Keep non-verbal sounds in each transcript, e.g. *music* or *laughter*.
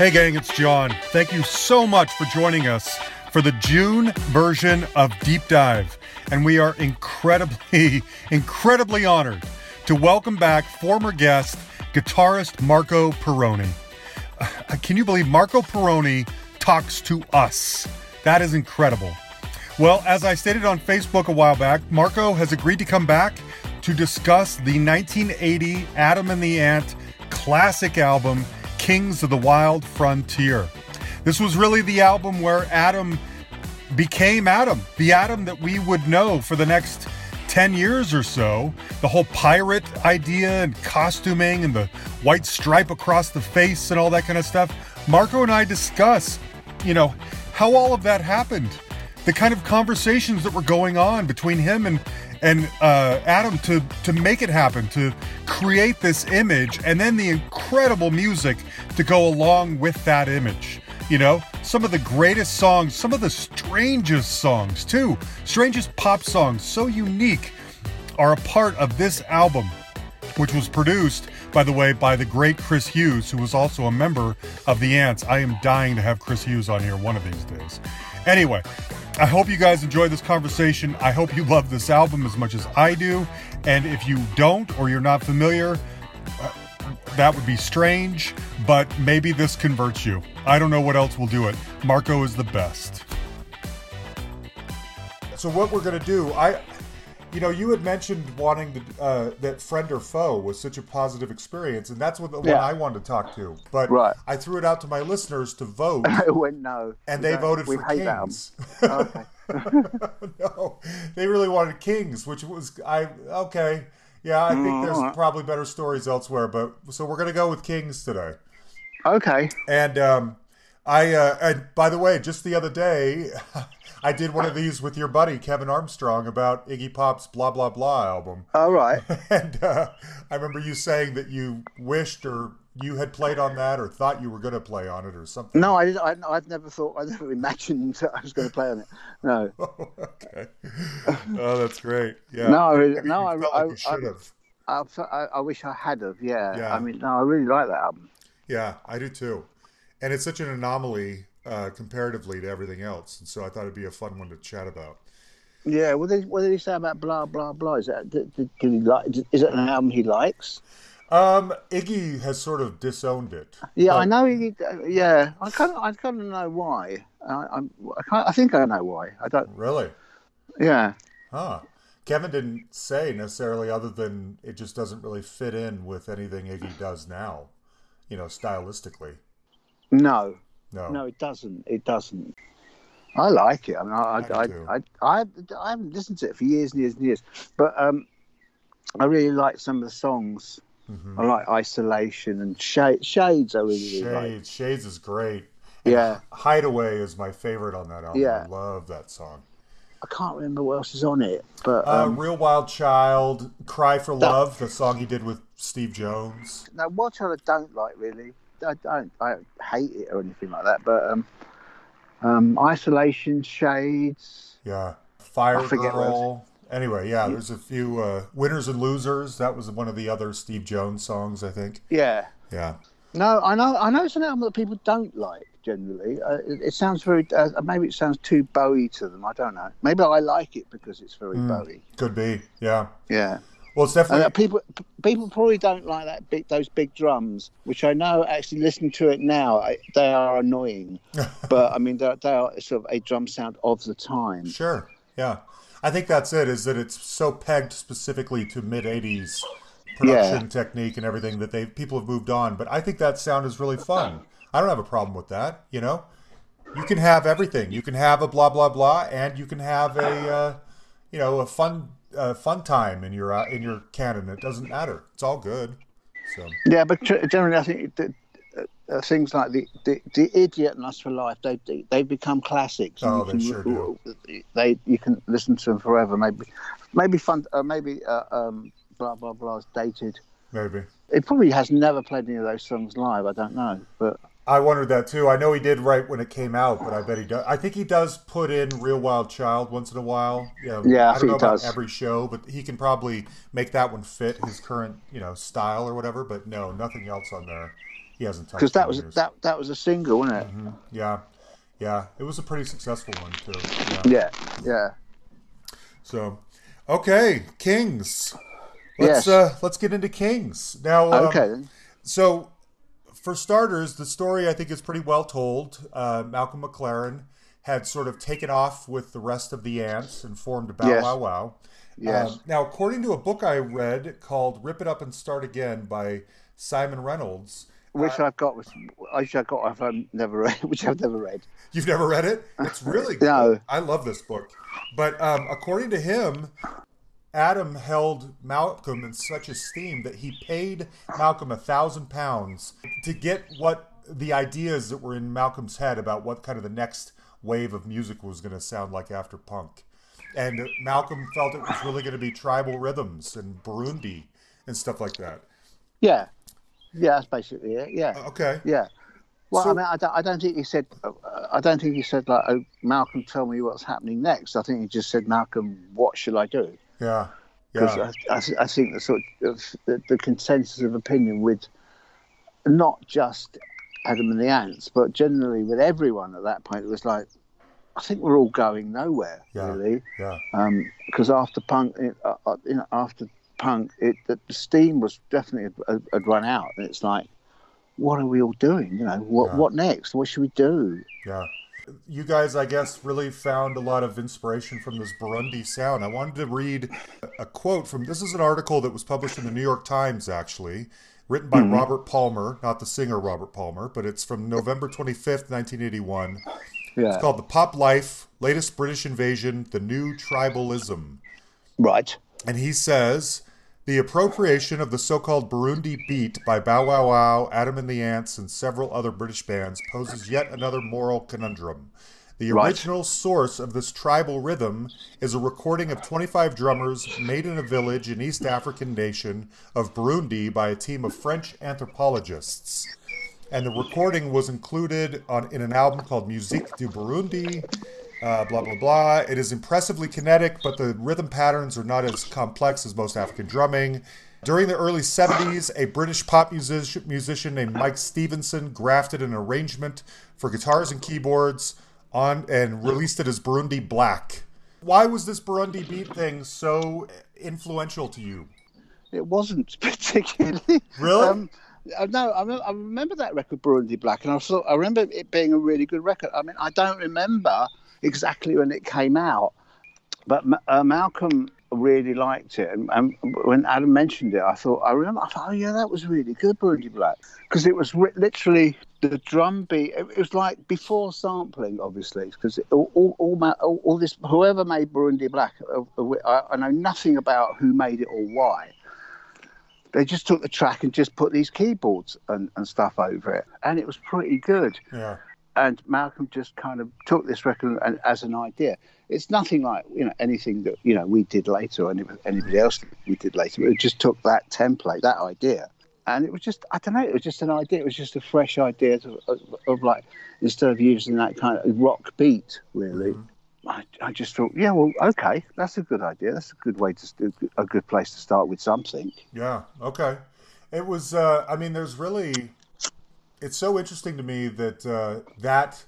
Hey, gang, it's John. Thank you so much for joining us for the June version of Deep Dive. And we are incredibly, *laughs* incredibly honored to welcome back former guest, guitarist Marco Pirroni. Uh, can you believe Marco Pirroni talks to us? That is incredible. Well, as I stated on Facebook a while back, Marco has agreed to come back to discuss the 1980 Adam and the Ant classic album, Kings of the Wild Frontier. This was really the album where Adam became Adam, the Adam that we would know for the next 10 years or so. The whole pirate idea and costuming and the white stripe across the face and all that kind of stuff. Marco and I discuss, you know, how all of that happened, the kind of conversations that were going on between him and and uh, Adam to to make it happen, to create this image, and then the incredible music to go along with that image. You know, some of the greatest songs, some of the strangest songs too, strangest pop songs, so unique, are a part of this album, which was produced, by the way, by the great Chris Hughes, who was also a member of the Ants. I am dying to have Chris Hughes on here one of these days. Anyway, I hope you guys enjoyed this conversation. I hope you love this album as much as I do. And if you don't or you're not familiar, uh, that would be strange, but maybe this converts you. I don't know what else will do it. Marco is the best. So what we're to do, I you know, you had mentioned wanting to, uh, that friend or foe was such a positive experience, and that's what the Yeah. one I wanted to talk to. But Right. I threw it out to my listeners to vote, *laughs* I went no. and they voted we for Kings. Okay. *laughs* *laughs* no, they really wanted Kings, which was I okay. Yeah, I think Mm, there's alright. probably better stories elsewhere, but so we're gonna go with Kings today. Okay. And um, I uh, and by the way, just the other day, I did one of these with your buddy Kevin Armstrong about Iggy Pop's "Blah Blah Blah" album, All right. *laughs* and uh, I remember you saying that you wished or you had played on that or thought you were going to play on it or something. No, I did. I, I'd never thought. I never imagined *laughs* I was going to play on it. No. *laughs* okay. Oh, that's great. Yeah. No, I really- Maybe no, I- I- like you should have. I, I, I wish I had have. Yeah. Yeah. I mean, no, I really like that album. Yeah, I do too. And it's such an anomaly uh, comparatively to everything else. And so I thought it'd be a fun one to chat about. Yeah. What did What did he say about blah blah blah? Is that did, did, did he like? Is it an album he likes? Um, Iggy has sort of disowned it. Yeah, I know. He, yeah, I kind of I kind of know why. I, I'm, I, can't, I think I know why. I don't. Really? Yeah. Huh. Kevin didn't say necessarily other than it just doesn't really fit in with anything Iggy does now, you know, stylistically. No. No. No, it doesn't. It doesn't. I like it. I mean, I, I I, I. I, I, I haven't listened to it for years and years and years, but um, I really like some of the songs. Mhm. I like Isolation and Shades. Shades, I really, really like. Shades. Shades is great. And Yeah, Hideaway is my favorite on that album. Yeah. I love that song. I can't remember what else is on it, but Uh, um, Real Wild Child, Cry for That- Love, the song he did with Steve Jones. now what I don't like really. I don't, I hate it or anything like that, but um, um, Isolation, Shades. Yeah. Fire I forget what Girl. Anyway, yeah, there's a few uh, Winners and Losers. That was one of the other Steve Jones songs, I think. Yeah. Yeah. No, I know. I know it's an album that people don't like generally. Uh, it, it sounds very. Uh, maybe it sounds too Bowie to them. I don't know. Maybe I like it because it's very Mm. Bowie. Could be. Yeah. Yeah. Well, it's definitely. uh, people people probably don't like that big those big drums, which I know actually listening to it now I, they are annoying. *laughs* but I mean they are sort of a drum sound of the time. Sure. Yeah. I think that's it, is that it's so pegged specifically to mid 80s production technique and everything that they people have moved on. But I think that sound is really fun. I don't have a problem with that, you know? You can have everything. You can have a blah, blah, blah, and you can have a, uh, you know, a fun uh, fun time in your uh, in your canon. It doesn't matter. It's all good. So Yeah, but generally I think that, uh, uh, things like the, the the idiot and Lust for Life they they they've become classics. Oh, they can- sure do. They you can listen to them forever. Maybe maybe fun. Uh, maybe uh, um, blah blah blah is dated. maybe. It probably has never played any of those songs live. I don't know, but I wondered that too. I know he did right when it came out, but I bet he does. I think he does put in "Real Wild Child" once in a while. You know, Yeah, I don't know he about every show, but he can probably make that one fit his current, you know, style or whatever. But no, nothing else on there. He hasn't touched Because that was years. that that was a single, wasn't it? Yeah, yeah, it was a pretty successful one too. Yeah. Yeah, yeah. So, okay, Kings. Let's Yes. uh, let's get into Kings now. um, Okay. So, for starters, the story I think is pretty well told. Uh, Malcolm McLaren had sort of taken off with the rest of the ants and formed Bow Yes. Wow Wow. Yes. Um, now, according to a book I read called "Rip It Up and Start Again" by Simon Reynolds, which I've got, which I've got, I've um, never read, *laughs* which I've never read. You've never read it? It's really *laughs* good. No. I love this book. But um, according to him, Adam held Malcolm in such esteem that he paid Malcolm a thousand pounds to get what the ideas that were in Malcolm's head about what kind of the next wave of music was going to sound like after punk. And Malcolm felt it was really going to be tribal rhythms and Burundi and stuff like that. Yeah, yeah, that's basically it. Yeah, Okay. yeah. Well, So- I mean, I don't, I don't think he said, uh, I don't think he said like, "Oh, Malcolm, tell me what's happening next." I think he just said, "Malcolm, what should I do?" Yeah. Because Yeah. I, I, I think the sort of the, the consensus of opinion with not just Adam and the Ants, but generally with everyone at that point, it was like, I think we're all going nowhere, Yeah. really. Yeah. because after punk, it, uh, uh, you know, after punk, it the, the steam was definitely had, had run out, and it's like, what are we all doing? You know, what Yeah. what next? What should we do? Yeah. You guys, I guess, really found a lot of inspiration from this Burundi sound. I wanted to read a quote from this is an article that was published in the New York Times, actually, written by mm-hmm. Robert Palmer, not the singer Robert Palmer, but it's from November 25th, 1981. Yeah, It's called The Pop Life Latest British Invasion, The New Tribalism. right. And he says the appropriation of the so called Burundi beat by Bow Wow Wow, Adam and the Ants, and several other British bands poses yet another moral conundrum. The Right. original source of this tribal rhythm is a recording of 25 drummers made in a village in East African nation of Burundi by a team of French anthropologists. And the recording was included on in an album called Musique du Burundi, uh, blah blah blah. It is impressively kinetic, but the rhythm patterns are not as complex as most African drumming. During the early 70s, a British pop music- musician named Mike Steiphenson grafted an arrangement for guitars and keyboards on and released it as Burundi Black. Why was this Burundi beat thing so influential to you? It wasn't *laughs* particularly. Really? Um, uh, no, I, I remember that record, Burundi Black, and I thought I remember it being a really good record. I mean, I don't remember exactly when it came out, but uh, Malcolm really liked it, and, and when Adam mentioned it, I thought I remember. I thought, oh yeah, that was really good, Burundi Black, because it was ri- literally the drum beat. It, it was like before sampling, obviously, because all, all, all, ma- all, all this whoever made Burundi Black, uh, uh, I, I know nothing about who made it or why they just took the track and just put these keyboards and, and stuff over it, and it was pretty good. Yeah. And Malcolm just kind of took this record and, as an idea. It's nothing like you know anything that you know we did later or anybody, anybody else we did later. It just took that template, that idea, and it was just I don't know. It was just an idea. It was just a fresh idea to, of, of like instead of using that kind of rock beat, really. I, I just thought, yeah, well, okay, that's a good idea. That's a good way to a good place to start with something. Yeah. Okay. It was. Uh, I mean, there's really. It's so interesting to me that uh, that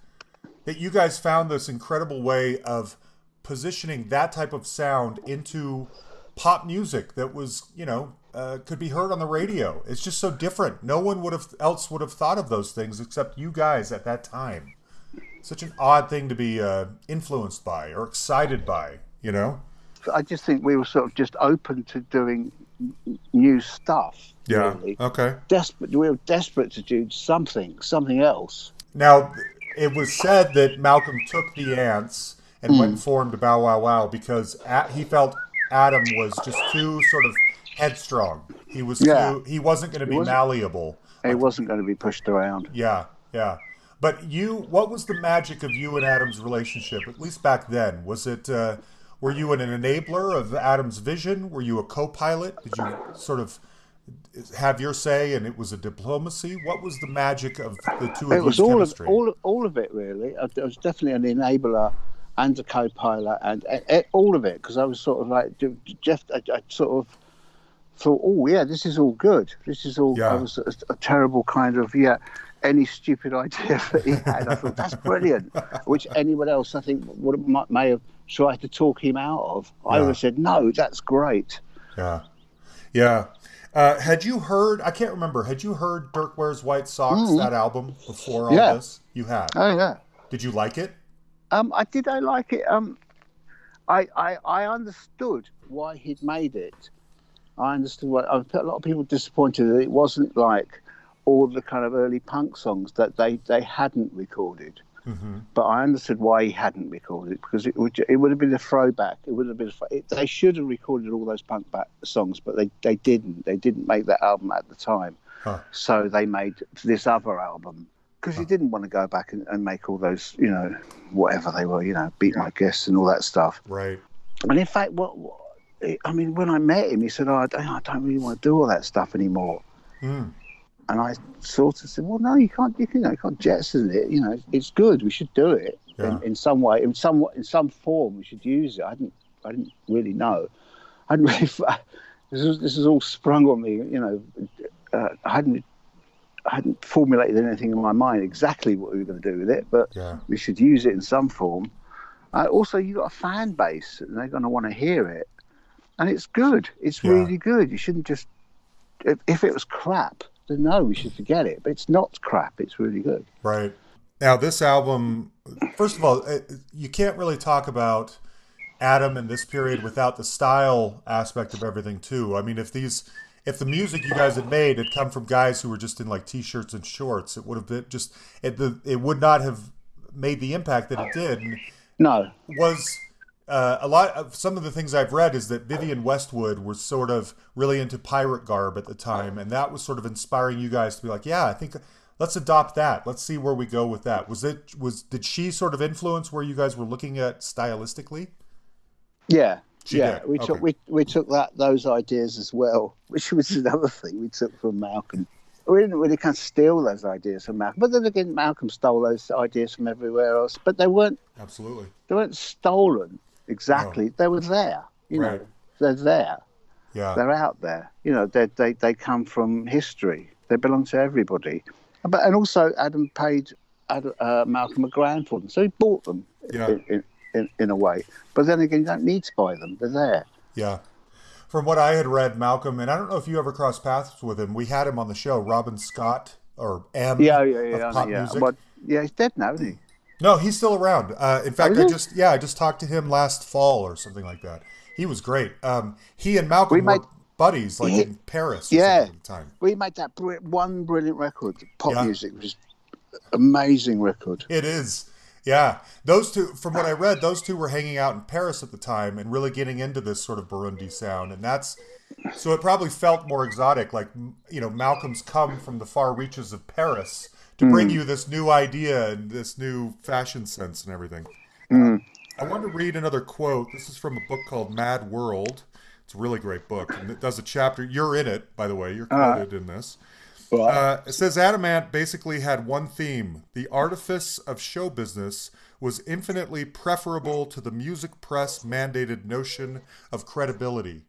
that you guys found this incredible way of positioning that type of sound into pop music that was, you know, uh, could be heard on the radio. It's just so different. No one would have else would have thought of those things except you guys at that time. Such an odd thing to be uh, influenced by or excited by, you know. I just think we were sort of just open to doing new stuff. Really. Okay. Desperate. We were desperate to do something, something else. Now, it was said that Malcolm took the ants and went and formed Bow Wow Wow because a he felt Adam was just too sort of headstrong. He was Yeah. too, he wasn't going to be wasn't- malleable. He wasn't going to be pushed around. Yeah, yeah. But you, what was the magic of you and Adam's relationship? At least back then, was it? Uh, were you an enabler of Adam's vision? Were you a co-pilot? Did you sort of have your say and it was a diplomacy? What was the magic of the two of it was all chemistry? of all all of it really. I, I was definitely an enabler and a co-pilot and eh, all of it because I was sort of like Jeff. I, I sort of thought, oh yeah, this is all good. This is all. Yeah. I was a, a terrible kind of yeah. Any stupid *laughs* idea that he had, I thought that's brilliant. Which anyone else, I think, would might, may have tried to talk him out of. I Yeah. would have said, no, that's great. Yeah, yeah. Uh, had you heard? I can't remember. Had you heard Dirk Wears White Socks that album before all. Yeah. this? You had. Oh yeah. Did you like it? Um, I did. I like it. Um, I, I I understood why he'd made it. I understood why. I a lot of people disappointed that it wasn't like all the kind of early punk songs that they they hadn't recorded. Mm-hmm. But I understood why he hadn't recorded it because it would it would have been a throwback. It would have been. It, they should have recorded all those punk back songs, but they they didn't. They didn't make that album at the time. Huh. So they made this other album because he didn't want to go back and, and make all those, you know, whatever they were, you know, beat my guests and all that stuff. Right. And in fact, what, what I mean, when I met him, he said, "Oh, I don't, I don't really want to do all that stuff anymore." Mm. And I sort of said, "Well, no, you can't. You, know, you can't jettison it. You know, it's good. We should do it Yeah. in, in some way, in some in some form. We should use it." I didn't, I didn't really know. I hadn't *laughs* really. This is this is all sprung on me. You know, uh, I hadn't. I hadn't formulated anything in my mind exactly what we were going to do with it, but Yeah. we should use it in some form. Uh, also, you've got a fan base, and they're going to want to hear it, and it's good. It's Yeah. really good. You shouldn't just. If, if it was crap, then no, we should forget it. But it's not crap. It's really good. Right. Now, this album, first of all, uh, you can't really talk about Adam in this period without the style aspect of everything, too. I mean, if these, if the music you guys had made had come from guys who were just in like t-shirts and shorts, it would have been just, it, the, it would not have made the impact that it did. No, was uh, a lot of some of the things I've read is that Vivienne Westwood was sort of really into pirate garb at the time, and that was sort of inspiring you guys to be like, yeah, I think let's adopt that. Let's see where we go with that. Was it was did she sort of influence where you guys were looking at stylistically? yeah, She yeah. did, We okay. took we, we took that those ideas as well, *laughs* which was another thing we took from Malcolm. We didn't really kind of steal those ideas from Malcolm, but then again, Malcolm stole those ideas from everywhere else. But they weren't Absolutely. they weren't stolen exactly. They were there. You Right. know, they're there. Yeah. They're out there. You know, they they they come from history. They belong to everybody. But and also, Adam paid Ad- uh, Malcolm a grand for them, so he bought them Yeah. in, in, in, in a way. But then again, you don't need to buy them; they're there. Yeah. From what I had read, Malcolm, and I don't know if you ever crossed paths with him. We had him on the show, Robin Scott or M Yeah, yeah, yeah, yeah. Well, yeah, he's dead now, isn't he? No, he's still around. Uh, in fact, I just yeah, I just talked to him last fall or something like that. He was great. Um, he and Malcolm We were made- buddies, like Yeah. in Paris. Yeah. at the time. We made that br- one brilliant record, pop Yeah. music, which is amazing record. It is. Yeah, those two. From what I read, those two were hanging out in Paris at the time and really getting into this sort of Burundi sound, and that's so it probably felt more exotic. Like you know, Malcolm's come from the far reaches of Paris to bring Mm. you this new idea and this new fashion sense and everything. Mm. I want to read another quote. This is from a book called Mad World. It's a really great book, and it does a chapter. You're in it, by the way. You're quoted in this. Uh, it says Adam Ant basically had one theme. The artifice of show business was infinitely preferable to the music press mandated notion of credibility.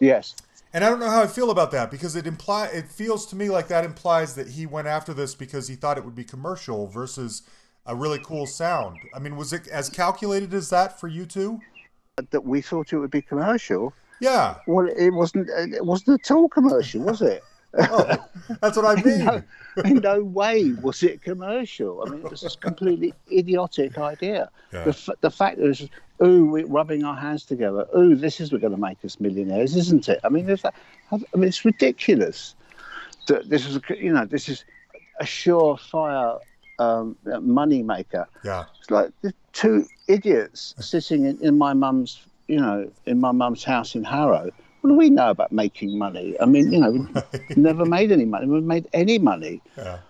yes. And I don't know how I feel about that because it imply it feels to me like that implies that he went after this because he thought it would be commercial versus a really cool sound. I mean, was it as calculated as that for you two? That we thought it would be commercial. Yeah. Well, it wasn't. It wasn't at all commercial, was it? Oh, that's what I *laughs* mean. no, in no way was it commercial. I mean, it was this completely idiotic idea. Yeah. The, f- the fact that it's, ooh, we're rubbing our hands together. Ooh, this is we're going to make us millionaires, isn't it? I mean, there's that, I mean, it's ridiculous. That this is, a, you know, this is a surefire um, money maker. Yeah. It's like the two idiots sitting in, in my mum's, you know, in my mum's house in Harrow. What do we know about making money? I mean, you know, we never made any money. We made any money. Yeah.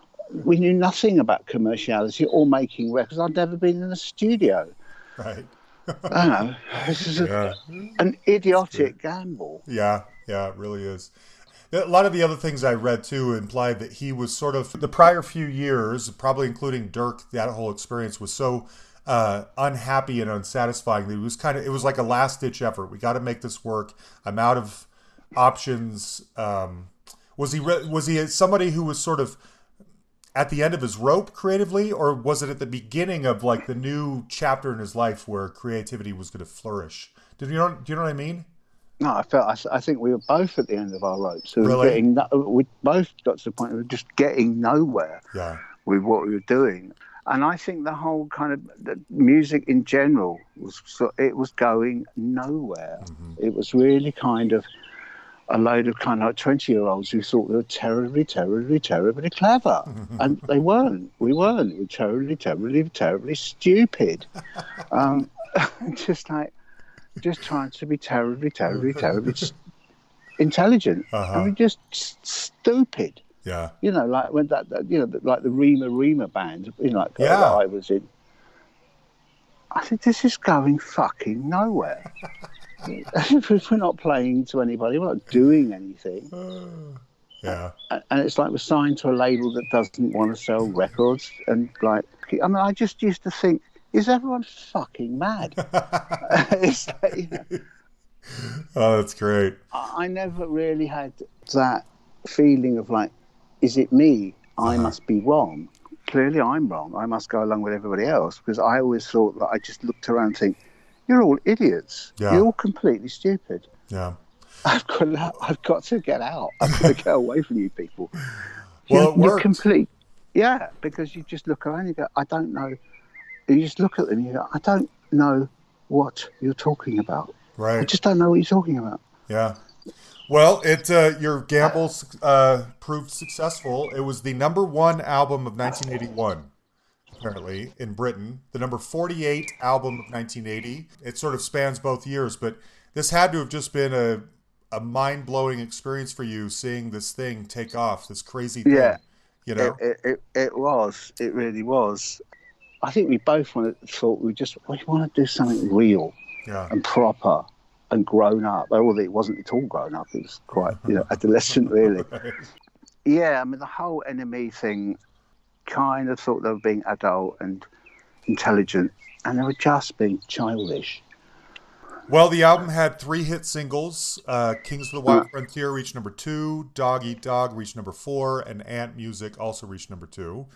We knew nothing about commerciality or making records. I'd never been in a studio. Right. I don't know. This is a, Yeah. an idiotic gamble. Yeah, yeah, it really is. A lot of the other things I read too implied that he was sort of the prior few years, probably including Dirk, that whole experience was so uh, unhappy and unsatisfying it was kind of it was like a last ditch effort. We got to make this work. I'm out of options. Um, was he re- was he somebody who was sort of at the end of his rope creatively, or was it at the beginning of like the new chapter in his life where creativity was going to flourish? Did you know? Do you know what I mean? No, I felt. I, I, think we were both at the end of our ropes. We really? Getting, we both got to the point of just getting nowhere yeah. with what we were doing. And I think the whole kind of the music in general was it was going nowhere. Mm-hmm. It was really kind of a load of kind of like 20 year olds who thought they were terribly, terribly, terribly clever. *laughs* and they weren't. We weren't. We were terribly, terribly, terribly stupid. *laughs* Um, *laughs* just like, just trying to be terribly, terribly, terribly intelligent. Uh-huh. And we just stupid. Yeah. You know, like when that, that you know, like the Rema-Rema band, you know, like yeah. that I was in. I said, this is going fucking nowhere. *laughs* we're not playing to anybody, we're not doing anything. *sighs* Yeah. And it's like we're signed to a label that doesn't want to sell records. And like, I mean, I just used to think, is everyone fucking mad? *laughs* *laughs* like, you know, oh, that's great. I never really had that feeling of like, is it me? I uh-huh. must be wrong. Clearly, I'm wrong. I must go along with everybody else because I always thought that I just looked around and think, you're all idiots. Yeah. You're all completely stupid. Yeah. *laughs* I've got, I've got to get out. I've got to *laughs* get away from you people. Well, you're, you're complete. Yeah, because you just look around and you go, I don't know. You just look at them and you go, I don't know what you're talking about. Right. I just don't know what you're talking about. Yeah. Well, it uh, your gamble uh, proved successful. It was the number one album of 1981 apparently, in Britain. The number 48 album of 1980. It sort of spans both years, but this had to have just been a, a mind blowing experience for you seeing this thing take off, this crazy thing. Yeah. You know? It, it, it was. It really was. I think we both wanted, thought we just we want to do something real yeah. and proper and grown up. Although it wasn't at all grown up, it was quite you know adolescent really. *laughs* Yeah, I mean the whole enemy thing kind of thought they were being adult and intelligent, and they were just being childish. Well, the album had three hit singles. Uh, Kings of the Wild Frontier reached number two, Dog Eat Dog reached number four, and Ant Music also reached number two.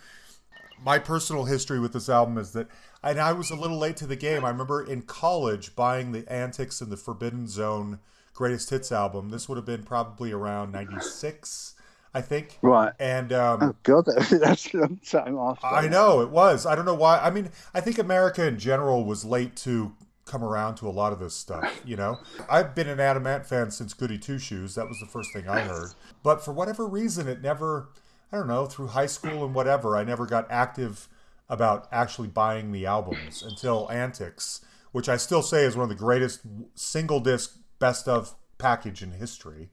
My personal history with this album is that, and I was a little late to the game. I remember in college buying the Antics in the Forbidden Zone greatest hits album. This would have been probably around 96. I think. Right. And um, oh god, *laughs* that's a long time after. I know it was. I don't know why. I mean, I think America in general was late to come around to a lot of this stuff. You know, I've been an Adam Ant fan since Goody Two Shoes. That was the first thing I heard. But for whatever reason, it never. I don't know. Through high school and whatever, I never got active about actually buying the albums until Antics, which I still say is one of the greatest single disc best of package in history.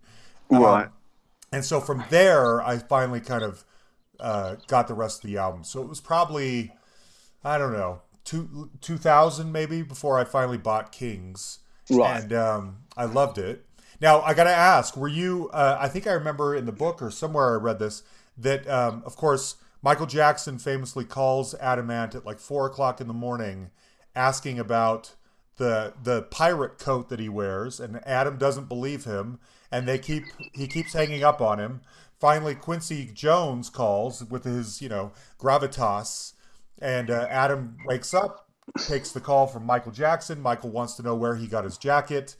Right. Um, and so from there, I finally kind of uh, got the rest of the album. So it was probably, I don't know, two, 2000 maybe before I finally bought Kings. Right. And um, I loved it. Now, I got to ask, were you, uh, I think I remember in the book or somewhere I read this, that, um, of course, Michael Jackson famously calls Adam Ant at like four o'clock in the morning asking about the the pirate coat that he wears, and Adam doesn't believe him and they keep he keeps hanging up on him. Finally, Quincy Jones calls with his you know gravitas, and uh, Adam wakes up, takes the call from Michael Jackson. Michael wants to know where he got his jacket.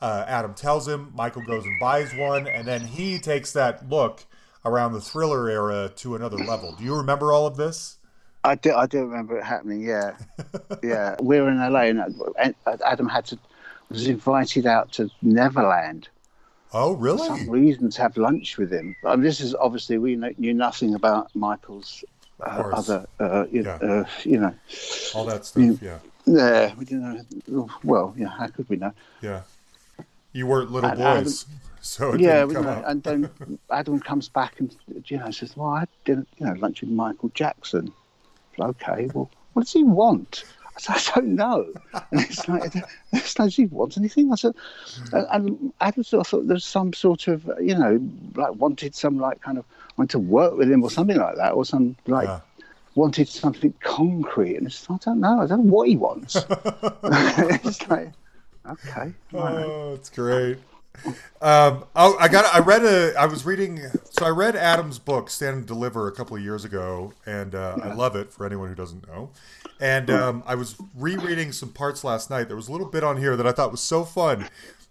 Uh, Adam tells him. Michael goes and buys one, and then he takes that look around the thriller era to another level. Do you remember all of this? I do. I do remember it happening. Yeah, *laughs* yeah. We were in LA, and Adam had to was invited out to Neverland Oh, really? For some reason to have lunch with him. I mean, this is obviously we knew nothing about Michael's uh, other, uh, you, yeah. uh, you know, all that stuff. You, yeah. Yeah, we didn't know. Well, yeah, how could we know? Yeah, you weren't little and boys, Adam, so yeah, know. And then Adam comes back and you know says, "Well, I didn't, you know, lunch with Michael Jackson." Okay, well, what does he want? I, said, I don't know. And it's like, it's like, do you want anything? I said, and, and I just I thought there's some sort of, you know, like wanted some like kind of, wanted to work with him or something like that, or some like, Yeah. wanted something concrete. And it's, I don't know. I don't know what he wants. *laughs* *laughs* it's like, okay. right. Oh, it's great. Um, oh, I got. I read a. I was reading. So I read Adam's book, Stand and Deliver, a couple of years ago, and uh, I love it. For anyone who doesn't know, and um, I was rereading some parts last night. There was a little bit on here that I thought was so fun.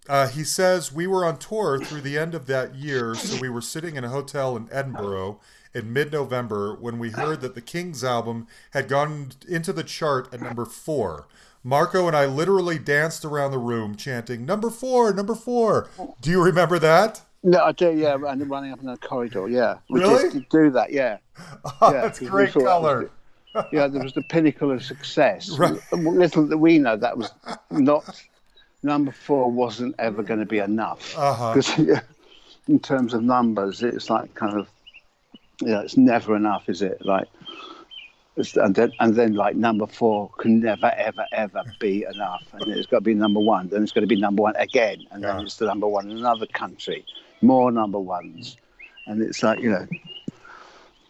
Uh, he says we were on tour through the end of that year, so we were sitting in a hotel in Edinburgh in mid-November when we heard that the Kings album had gone into the chart at number four. Marco and I literally danced around the room chanting "Number four, number four. Do you remember that? No, I do, yeah, and running up in the corridor, yeah. We Really? did do that, yeah. *laughs* Oh, Yeah, that's great thought that was color. yeah, there was the pinnacle of success. *laughs* Right. Little that we know, that was not number four wasn't ever going to be enough. Uh-huh. Because *laughs* in terms of numbers, it's like kind of, yeah, it's never enough, is it? Like, and then and then like number four can never ever ever be enough, and it's got to be number one. Then it's got to be number one again, and then it's the number one in another country, more number ones, and it's like you know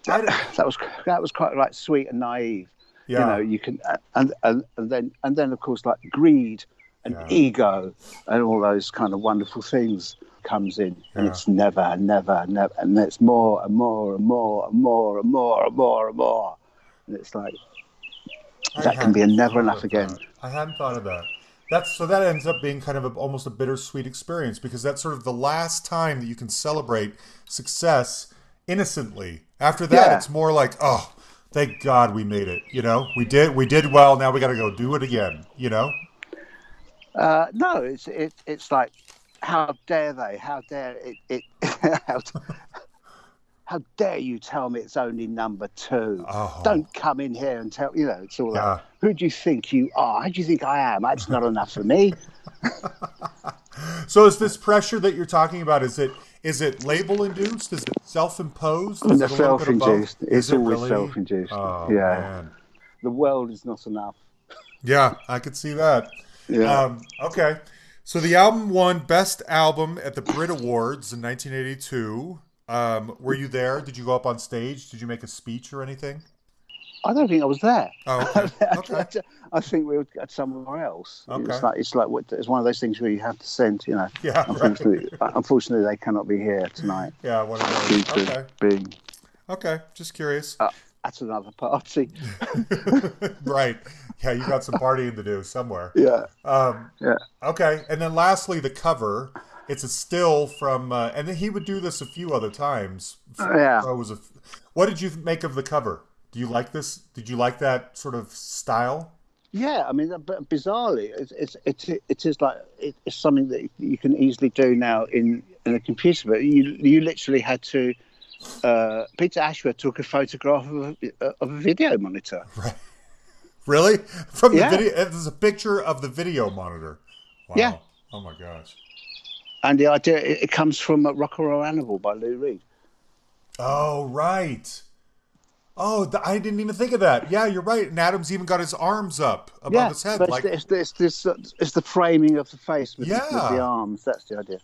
that *sighs* was that was quite like sweet and naive. Yeah. You know, you can and and and then and then of course like greed and Yeah. ego and all those kind of wonderful things comes in, and Yeah. it's never, never, never, and it's more and more and more and more and more and more and more, and it's like I that can be a never enough again. that. I hadn't thought of that. That's so that ends up being kind of a, almost a bittersweet experience because that's sort of the last time that you can celebrate success innocently. After that, Yeah. it's more like, oh, thank God we made it. You know, we did, we did well. Now we got to go do it again. You know, Uh, no, it's it, it's like how dare they? How dare it? it *laughs* how, how dare you tell me it's only number two? Oh. Don't come in here and tell you know it's all Yeah. that. Who do you think you are? How do you think I am? That's not enough for me. *laughs* so is this pressure that you're talking about? Is it is it label induced? Is it self imposed? No, self-induced. It's always self-induced. Oh, Yeah. man. The world is not enough. Yeah, I could see that. Yeah. Um, okay. So the album won Best Album at the Brit Awards in 1982. Um, were you there? Did you go up on stage? Did you make a speech or anything? I don't think I was there. Oh, *laughs* okay. okay. I think we were at somewhere else. Okay. It's like it's like it's one of those things where you have to send. You know. Yeah, right. Unfortunately, unfortunately, they cannot be here tonight Yeah, one of those. Okay. being Okay. Just curious. uh, at another party. *laughs* right. Yeah, you got some partying to do somewhere. *laughs* yeah. Um, Yeah. okay. And then lastly, the cover. It's a still from, uh, and then he would do this a few other times. Yeah. So it was a, what did you make of the cover? Do you like this? Did you like that sort of style? Yeah, I mean, but bizarrely, it's it's it's it is like it's something that you can easily do now in in a computer. But you you literally had to. Uh, Peter Ashworth took a photograph of a, of a video monitor. Right. *laughs* Really? From the Yeah. video, there's a picture of the video monitor. Wow. Yeah. Oh my gosh. And the idea it, it comes from uh, Rock n Roll Animal by Lou Reed. Oh right. Oh, th- I didn't even think of that. Yeah, you're right. And Adam's even got his arms up above yeah, his head, like it's, it's, it's, it's, the framing of the face with, the, with the arms. That's the idea.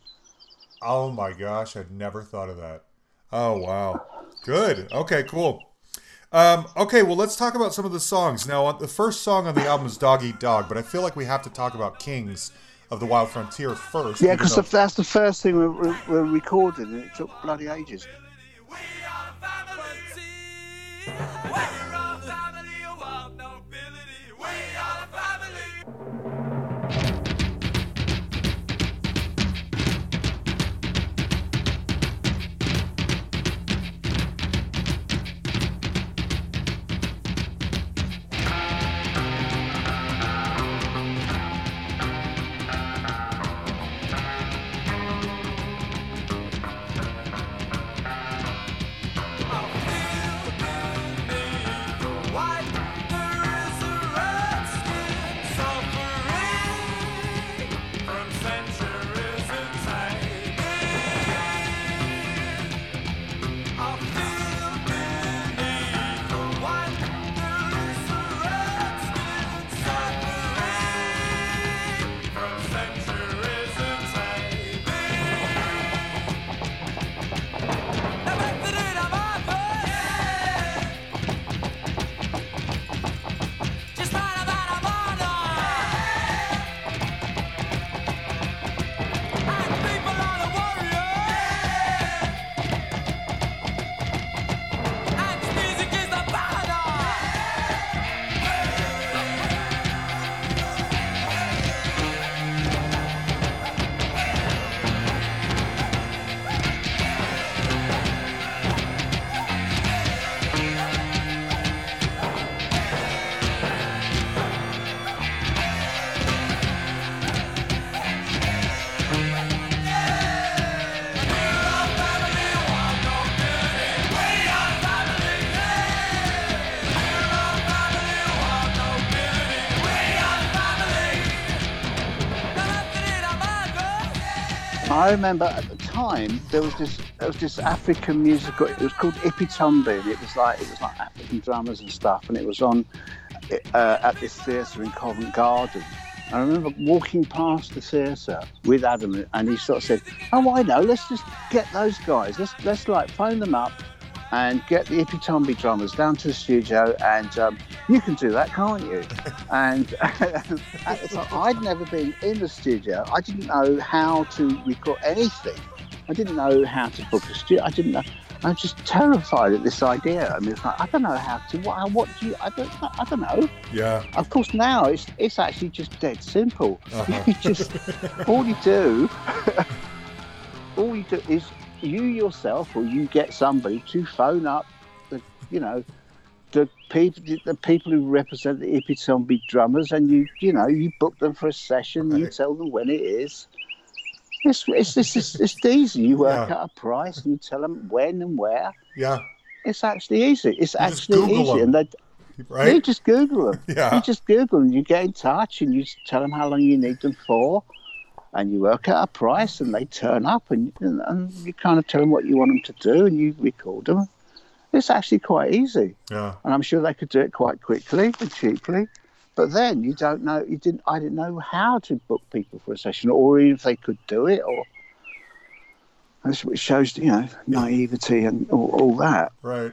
Oh my gosh, I'd never thought of that. Oh wow, good. Okay, cool. Um, okay, well, let's talk about some of the songs. Now, on- the first song on the album is "Dog Eat Dog," but I feel like we have to talk about "Kings of the Wild Frontier" first. Yeah, because though- that's the first thing we, we, we recorded, and it took bloody ages. I remember at the time there was this there was this African musical. It was called Ipi Tombi, and it was like it was like African drummers and stuff, and it was on uh, at this theatre in Covent Garden. I remember walking past the theatre with Adam, and he sort of said, "Oh, I know. Let's just get those guys. Let's let's like phone them up." And get the Ipi Tombi drummers down to the studio, and um, you can do that, can't you? *laughs* and *laughs* time, I'd never been in the studio. I didn't know how to record anything. I didn't know how to book a studio. I didn't know. I was just terrified at this idea. I mean, it's like I don't know how to. What? What do you? I don't. I don't know. Yeah. Of course, now it's it's actually just dead simple. Uh-huh. *laughs* You just all you do, all you do is you yourself, or you get somebody to phone up the, you know, the people, the people who represent the Ipi Tombi drummers, and you, you know, you book them for a session. You tell them when it is. It's it's it's, it's, it's easy. You work Yeah. out a price and you tell them when and where. Yeah. It's actually easy. It's just actually easy, them. and they you just Google them. *laughs* Yeah. You just Google them. You get in touch and you tell them how long you need them for, and you work out a price, and they turn up, and, and, and you kind of tell them what you want them to do, and you record them. It's actually quite easy, Yeah. and I'm sure they could do it quite quickly and cheaply. But then you don't know. You didn't. I didn't know how to book people for a session, or even if they could do it, or. That's what shows, you know, naivety and all, all that. Right.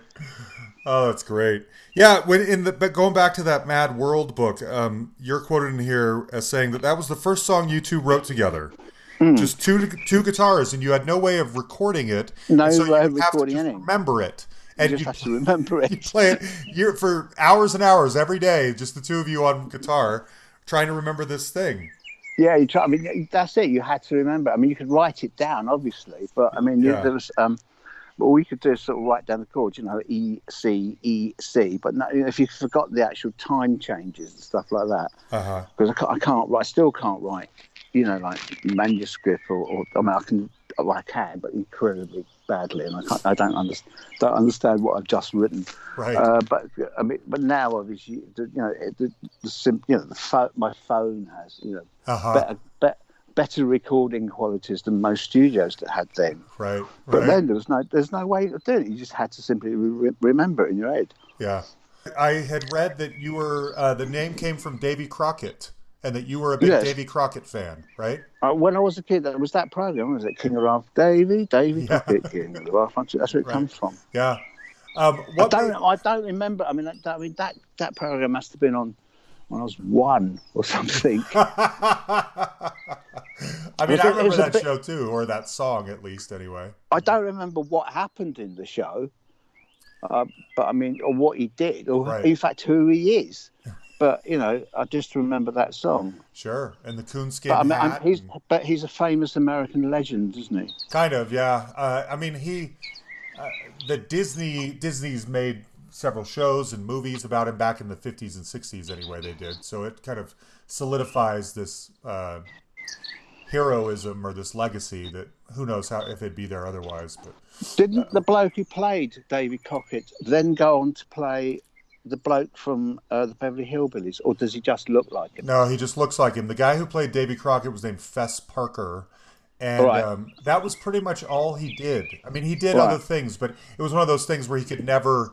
Oh, that's great. Yeah, when in the but going back to that Mad World book, um, you're quoted in here as saying that that was the first song you two wrote together. Hmm. Just two two guitars, and you had no way of recording it. No so way of would have to recording anything. Remember it, You and just you, have to remember *laughs* it. you play it you're, for hours and hours every day, just the two of you on guitar, trying to remember this thing. Yeah, you try. I mean, that's it. You had to remember. I mean, you could write it down, obviously, but I mean, Yeah. there was. Um, all we could do is sort of write down the chords, you know, E C E C. But no, if you forgot the actual time changes and stuff like that, Uh huh. because I can't, I can't write, still can't write, you know, like manuscript or, or I mean, I can, well, I can, but incredibly badly, and I can't, I don't understand, don't understand what I've just written. Right. Uh, but I mean, but now obviously, the, you know, it- the, the sim, you know, the phone, my phone has, you know, Uh huh. better, be, better recording qualities than most studios that had then. Right. But then there was no, there's no way of doing it. You just had to simply re- remember it in your head. Yeah. I had read that you were uh, the name came from Davy Crockett, and that you were a big Yes. Davy Crockett fan, right? Uh, when I was a kid, that was that program, was it King of Raft? Davy, Davy Yeah. Crockett, King of Raft. That's where it *laughs* Right. comes from. Yeah. Um, I don't, I don't remember. I mean, that, I mean that that program must have been on when I was one or something. *laughs* I mean, I remember that bit- show too, or that song at least, anyway. I don't remember what happened in the show, uh, but I mean, or what he did, or Right. in fact who he is. *laughs* But you know, I just remember that song. Sure, and the coonskin But I mean, hat. he's and- but he's a famous American legend, isn't he? Kind of, yeah. Uh, I mean, he, uh, the Disney, Disney's made several shows and movies about him back in the fifties and sixties. Anyway, they did. So it kind of solidifies this uh, heroism or this legacy that who knows how if it'd be there otherwise. But Didn't the bloke who played Davy Crockett then go on to play the bloke from uh, the Beverly Hillbillies, or does he just look like him? no, he just looks like him. The guy who played Davy Crockett was named Fess Parker. And Right. um, that was pretty much all he did. I mean, he did Right. other things, but it was one of those things where he could never.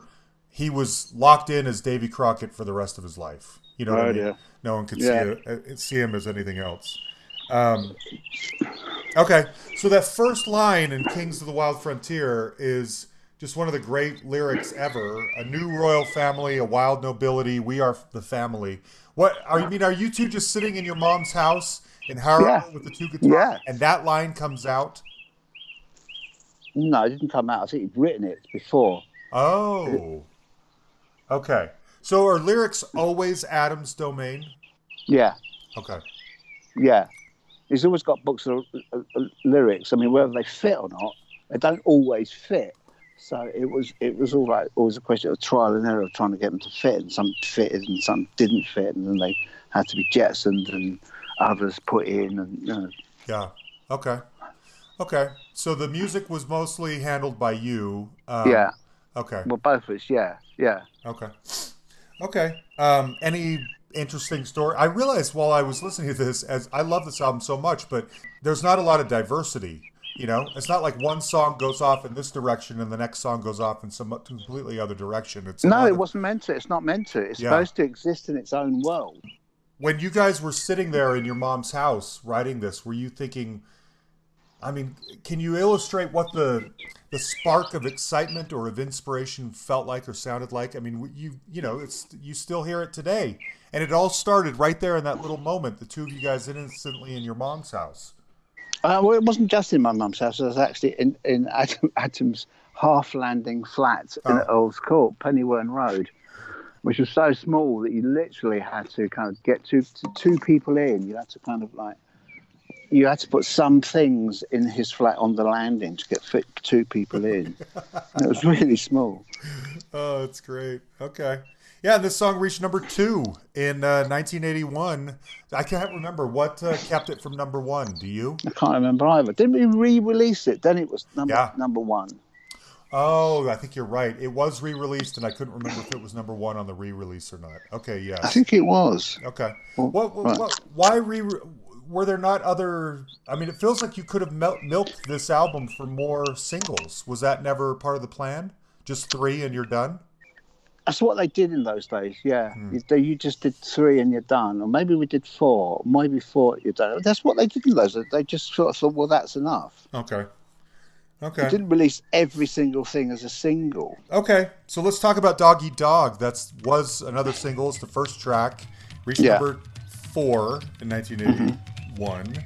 He was locked in as Davy Crockett for the rest of his life. You know what I mean? yeah. No one could Yeah. see it, uh, see him as anything else. Um, okay, so that first line in Kings of the Wild Frontier is just one of the great lyrics ever. A new royal family, a wild nobility. We are the family. What are you mean? Are you two just sitting in your mom's house in Harrow Yeah. with the two guitars, Yeah. and that line comes out? No, it didn't come out. I think he'd written it before. Oh, okay. So are lyrics always Adam's domain? Yeah, Okay. yeah. He's always got books of uh, uh, lyrics. I mean, whether they fit or not, they don't always fit. So it was it was all right. Always a question of trial and error of trying to get them to fit, and some fitted and some didn't fit, and then they had to be jettisoned and others put in, and you know, Yeah. Okay. Okay. So the music was mostly handled by you. Um, yeah. Okay. Well, both of us, yeah, yeah. Okay. Okay. Um, any interesting story. I realized while I was listening to this, as I love this album so much, but there's not a lot of diversity. You know, it's not like one song goes off in this direction and the next song goes off in some completely other direction. It's No, it wasn't meant to. It's not meant to. It's Yeah. supposed to exist in its own world. When you guys were sitting there in your mom's house writing this, were you thinking? I mean, can you illustrate what the the spark of excitement or of inspiration felt like or sounded like? I mean, you you know, it's you still hear it today, and it all started right there in that little moment. The two of you guys instantly in your mom's house. Uh, well, it wasn't just in my mum's house. It was actually in, in Adam, Adam's half landing flat in Oh. Earl's Court, Penywern Road, which was so small that you literally had to kind of get two, two people in. You had to kind of like, you had to put some things in his flat on the landing to get fit two people in. it was really small. *laughs* Oh, that's great. Okay. Yeah, this song reached number two in uh, 1981. I can't remember what uh, kept it from number one. Do you? I can't remember either. Didn't we re-release it? Then it was number Yeah. number one. Oh, I think you're right. It was re-released, and I couldn't remember if it was number one on the re-release or not. Okay, yeah. I think it was. Okay. Well, What? what, right. what why re? Were there not other? I mean, it feels like you could have mil- milked this album for more singles. Was that never part of the plan? Just three and you're done. That's what they did in those days. Yeah, Hmm. you, you just did three and you're done, or maybe we did four, maybe four you're done. That's what they did in those. days. They just sort of thought, well, that's enough. Okay. They Okay. didn't release every single thing as a single. Okay. So let's talk about Dog Eat Dog. That's was another single. It's the first track. Reached Yeah. number four in 1981 one.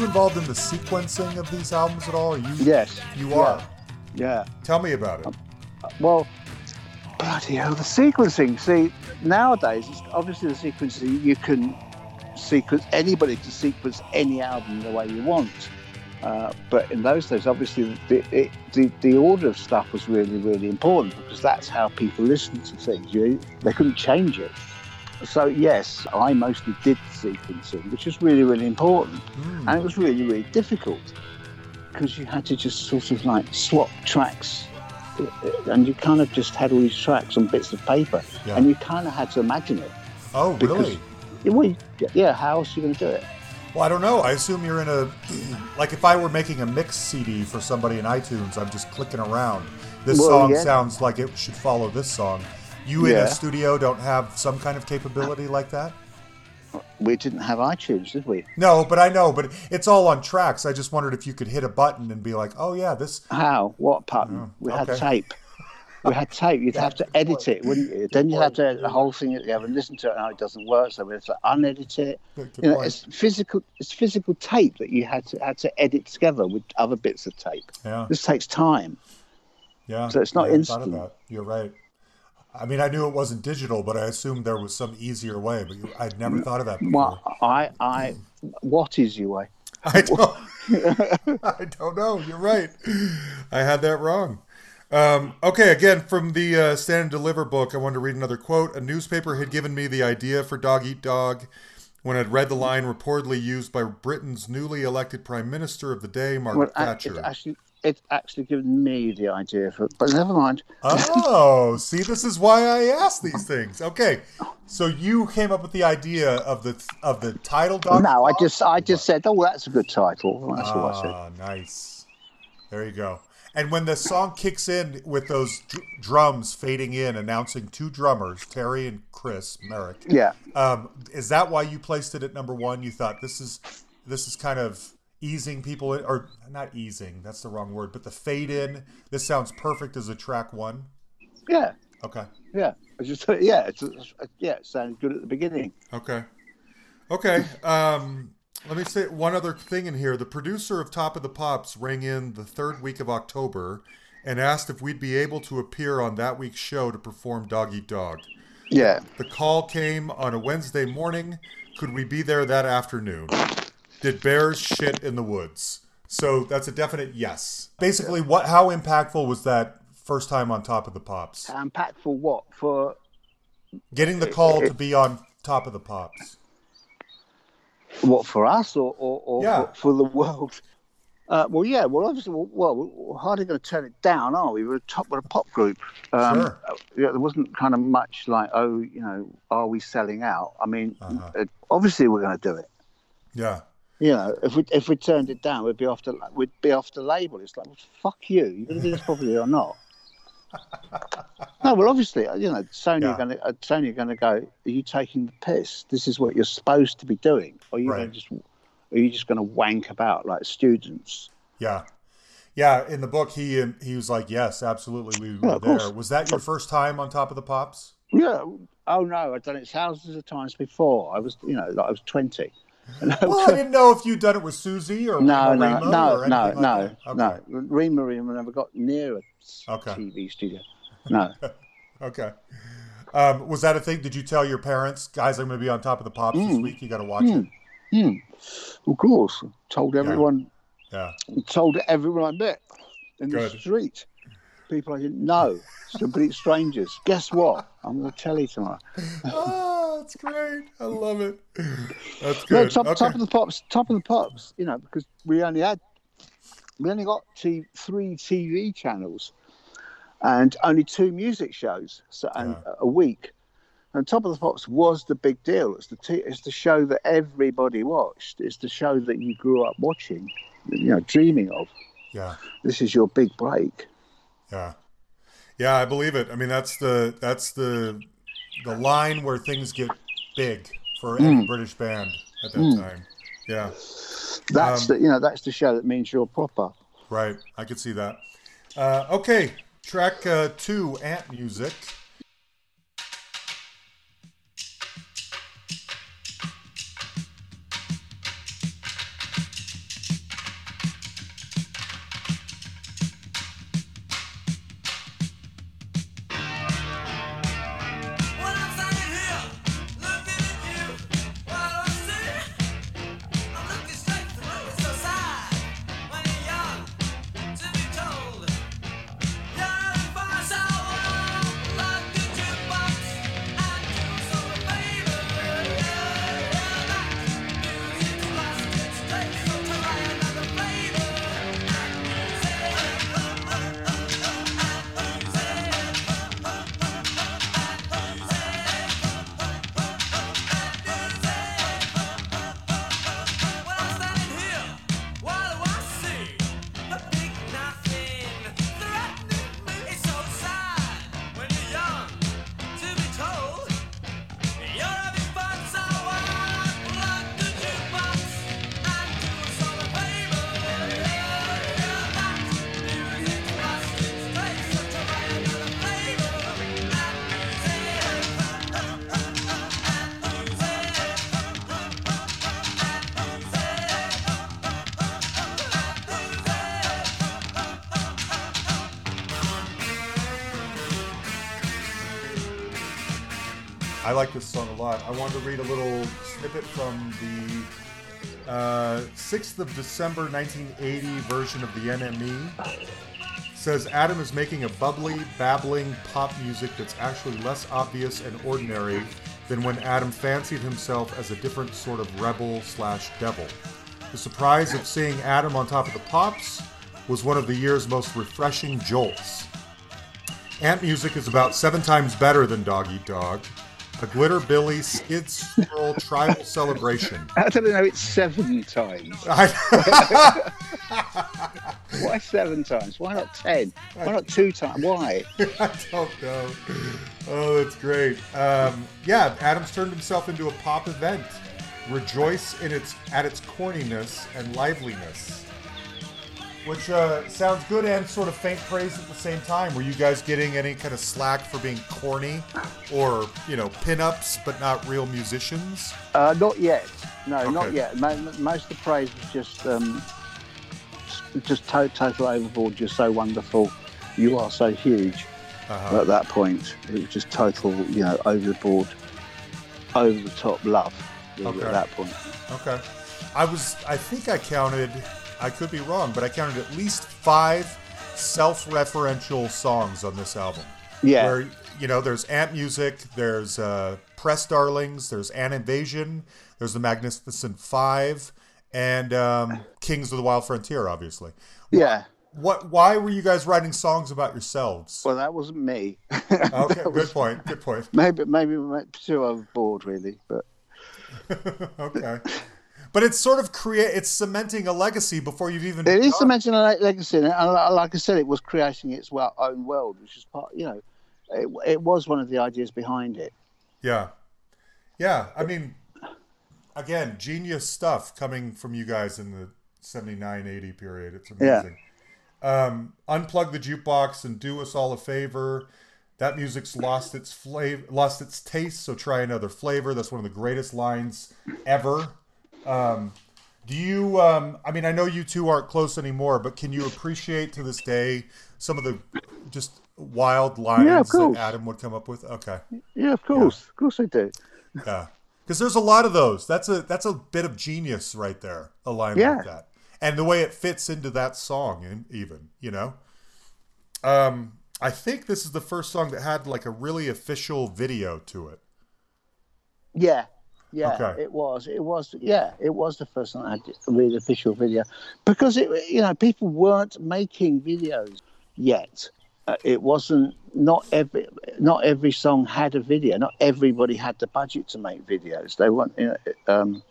You, involved in the sequencing of these albums at all? You? Yes, You are. Yeah. Tell me about it. Well, bloody hell, the sequencing. See, nowadays, it's obviously the sequencing, you can sequence, anybody to sequence any album the way you want. Uh, but in those days, obviously, the, it, the, the order of stuff was really, really important because that's how people listened to things. You, they couldn't change it. So, yes, I mostly did sequencing, which was really, really important. Hmm. And it was really, really difficult because you had to just sort of like swap tracks and you kind of just had all these tracks on bits of paper Yeah. and you kind of had to imagine it. Oh, because- really? Yeah, Well, yeah, how else are you going to do it? Well, I don't know. I assume you're in a like if I were making a mix CD for somebody in iTunes, I'm just clicking around. This Well, song yeah. sounds like it should follow this song. You in a studio don't have some kind of capability like that? We didn't have iTunes, did we? No, but I know, but it's all on tracks. I just wondered if you could hit a button and be like, "Oh yeah, this." How? What button? Oh, we had okay. tape. We had tape. You'd *laughs* have to edit it, wouldn't you? Then you had to edit the whole thing together and listen to it. Now it doesn't work, so we have to unedit it. Good You know, point. it's physical. It's physical tape that you had to had to edit together with other bits of tape. Yeah, This takes time. yeah. so it's not I hadn't thought of instant. You're right. I mean, I knew it wasn't digital, but I assumed there was some easier way. But you, I'd never thought of that before. Well, I, I, what is your way? *laughs* I don't. *laughs* I don't know. You're right. I had that wrong. Um, okay, again from the uh, Stand and Deliver book, I wanted to read another quote. A newspaper had given me the idea for Dog Eat Dog when I'd read the line reportedly used by Britain's newly elected Prime Minister of the day, Margaret Well, Thatcher. actually it's actually given me the idea for. But never mind. Oh, see, this is why I ask these things. Okay, so you came up with the idea of the of the title. Dr. no, I just I just said, oh, that's a good title. That's what I said. Ah, nice. There you go. And when the song kicks in with those dr- drums fading in, announcing two drummers, Terry and Chris Merrick. Yeah. Um, is that why you placed it at number one? You thought this is this is kind of easing people in, or not easing? That's the wrong word. But the fade in. This sounds perfect as a track one. Yeah. Okay. Yeah. I just *laughs* yeah. It's, yeah. It sounded good at the beginning. Okay. Okay. Um, let me say one other thing in here. The producer of Top of the Pops rang in the third week of October and asked if we'd be able to appear on that week's show to perform Dog Eat Dog. Yeah. The call came on a Wednesday morning. Could we be there that afternoon? Did bears shit in the woods? So that's a definite yes. Basically, what? How impactful was that first time on Top of the Pops? Impactful what for? Getting the call to be on Top of the Pops. What for us or or, or Yeah. for, for the world? Uh, well, yeah. Well, obviously, well, well, we're hardly going to turn it down, are we? We're a top, we're a pop group. Um, Sure. Yeah, there wasn't kind of much like, oh, you know, are we selling out? I mean, Uh-huh. uh, obviously, we're going to do it. Yeah. You know, if we if we turned it down, we'd be off the we'd be off the label. It's like, well, fuck you. You're going to do this properly or not? *laughs* no, well, obviously, uh, you know, Sony Yeah. are going to uh, Sony are going to go. Are you taking the piss? This is what you're supposed to be doing. Or are you Right. going to just are you just going to wank about like students? Yeah, yeah. In the book, he he was like, "Yes, absolutely, we Yeah, were course. there." Was that your first time on Top of the Pops? Yeah. Oh no, I've done it thousands of times before. I was, you know, like I was twenty. *laughs* Well, I didn't know if you'd done it with Susie or No, no, Rema no, or no, no, like no. Okay. Rema-Rema never got near a Okay. TV studio. *laughs* No. Okay. Um, was that a thing? Did you tell your parents, guys, I'm going to be on Top of the Pops this Mm. week? You got to watch it. Hmm. Of course. Told everyone. Yeah. Told everyone I met in Good. the street. People I didn't know. Complete strangers. Guess what? I'm going to tell you tomorrow. oh, that's great. I love it. That's No, good. top, okay. top of the pops. Top of the pops. You know, because we only had we only got t- three TV channels and only two music shows so and Yeah. a week. And Top of the Pops was the big deal. It's the t- it's the show that everybody watched. It's the show that you grew up watching, you know, dreaming of. yeah. This is your big break. Yeah. Yeah, I believe it. I mean, that's the that's the the line where things get big for Hmm. any British band at that time. Yeah. That's Um, the you know that's the show that means you're proper. Right. I could see that. Uh, okay. Track uh, two, Ant Music. Like this song a lot. I wanted to read a little snippet from the uh, 6th of December 1980 version of the NME. Says Adam is making a bubbly, babbling pop music that's actually less obvious and ordinary than when Adam fancied himself as a different sort of rebel slash devil. The surprise of seeing Adam on top of the pops was one of the year's most refreshing jolts. Ant Music is about seven times better than Dog Eat Dog, a Glitter Billy Skid Swirl tribal celebration. I don't know it's seven times? *laughs* Why seven times? Why not ten? Why not two times? Why? *laughs* I don't know. Oh, that's great. Um, yeah, Adams turned himself into a pop event. Rejoice in its at its corniness and liveliness. Which uh, sounds good and sort of faint praise at the same time. Were you guys getting any kind of slack for being corny, or you know, pinups but not real musicians? Uh, not yet. No, not yet. Most of the praise was just, um, just to- total overboard. You're so wonderful. You are so huge. Uh-huh. At that point, it was just total, you know, overboard, over the top love. really, Okay. At that point. Okay. I was, I think I counted, I could be wrong, but I counted at least five self referential songs on this album. Yeah. Where, you know, there's Ant Music, there's uh, Press Darlings, there's Ant Invasion, there's The Magnificent Five, and um, Kings of the Wild Frontier, obviously. Yeah. What? Why were you guys writing songs about yourselves? Well, that wasn't me. *laughs* Okay, good was- point. Good point. Maybe, maybe too overboard, really. But *laughs* Okay. But it's sort of create. It's cementing a legacy before you've even. it is begun. cementing a le- legacy, and like I said, it was creating its well, own world, which is part. You know, it, it was one of the ideas behind it. Yeah. Yeah. I mean, again, genius stuff coming from you guys in the 79 80 period. It's Yeah. amazing. Um, unplug the jukebox and do us all a favor. That music's lost its flavor, lost its taste, so try another flavor. That's one of the greatest lines ever. Um, do you, um, I mean, I know you two aren't close anymore, but can you appreciate to this day some of the just wild lines Yeah, that. Adam would come up with? Okay. Yeah, of course, of course, I do. Yeah, because there's a lot of those. That's a that's a bit of genius right there. A line Yeah. like that, and the way it fits into that song, and even you know. Um, I think this is the first song that had like a really official video to it. Yeah, yeah, Okay. it was. It was. Yeah, it was the first time I had a real official video because it, you know, people weren't making videos yet. Uh, it wasn't. Not every. Not every song had a video. Not everybody had the budget to make videos. They weren't. You know, um,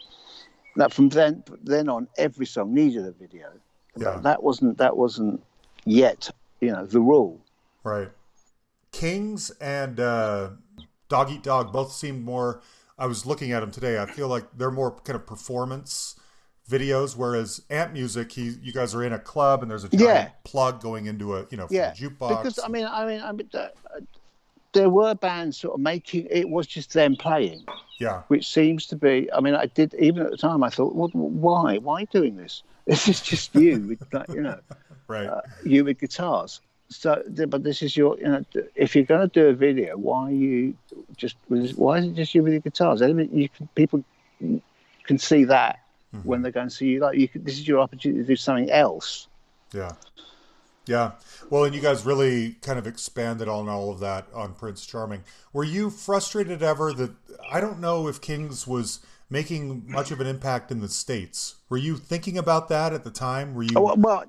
that from then then on, every song needed a video. Yeah. That wasn't. That wasn't yet. You know, the rule. Right. Kings and uh, Dog Eat Dog both seemed more. I was looking at them today. I feel like they're more kind of performance videos, whereas Ant Music, he, you guys are in a club and there's a giant Yeah. plug going into a you know yeah, a jukebox. because I mean, I mean, I mean, uh, there were bands sort of making. It was just them playing, yeah, which seems to be. I mean, I did even at the time. I thought, well, why? Why doing this? *laughs* This is just you, with, like, you know, right. uh, you with guitars. So, but this is your. You know, if you're going to do a video, why are you just? Why is it just you with your guitars? I mean, you can, people can see that Mm-hmm. when they go and see you. Like, you can, this is your opportunity to do something else. Yeah. Yeah. Well, and you guys really kind of expanded on all of that on Prince Charming. Were you frustrated ever that I don't know if Kings was making much of an impact in the States? Were you thinking about that at the time? Were you Oh, well, well,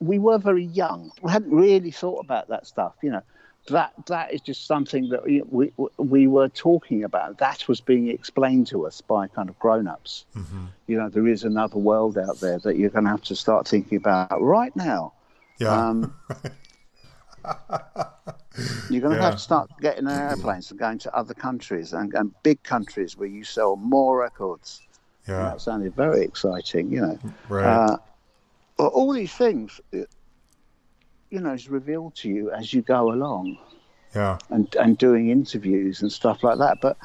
we were very young. We hadn't really thought about that stuff. You know, that that is just something that we we, we were talking about. That was being explained to us by kind of grown-ups. You know, there is another world out there that you're going to have to start thinking about right now. Yeah. Um, *laughs* you're going to Yeah. have to start getting airplanes and going to other countries and, and big countries where you sell more records. yeah. That sounded very exciting. You know. Right. Uh, all these things, uh, you know, is revealed to you as you go along yeah. and, and doing interviews and stuff like that. But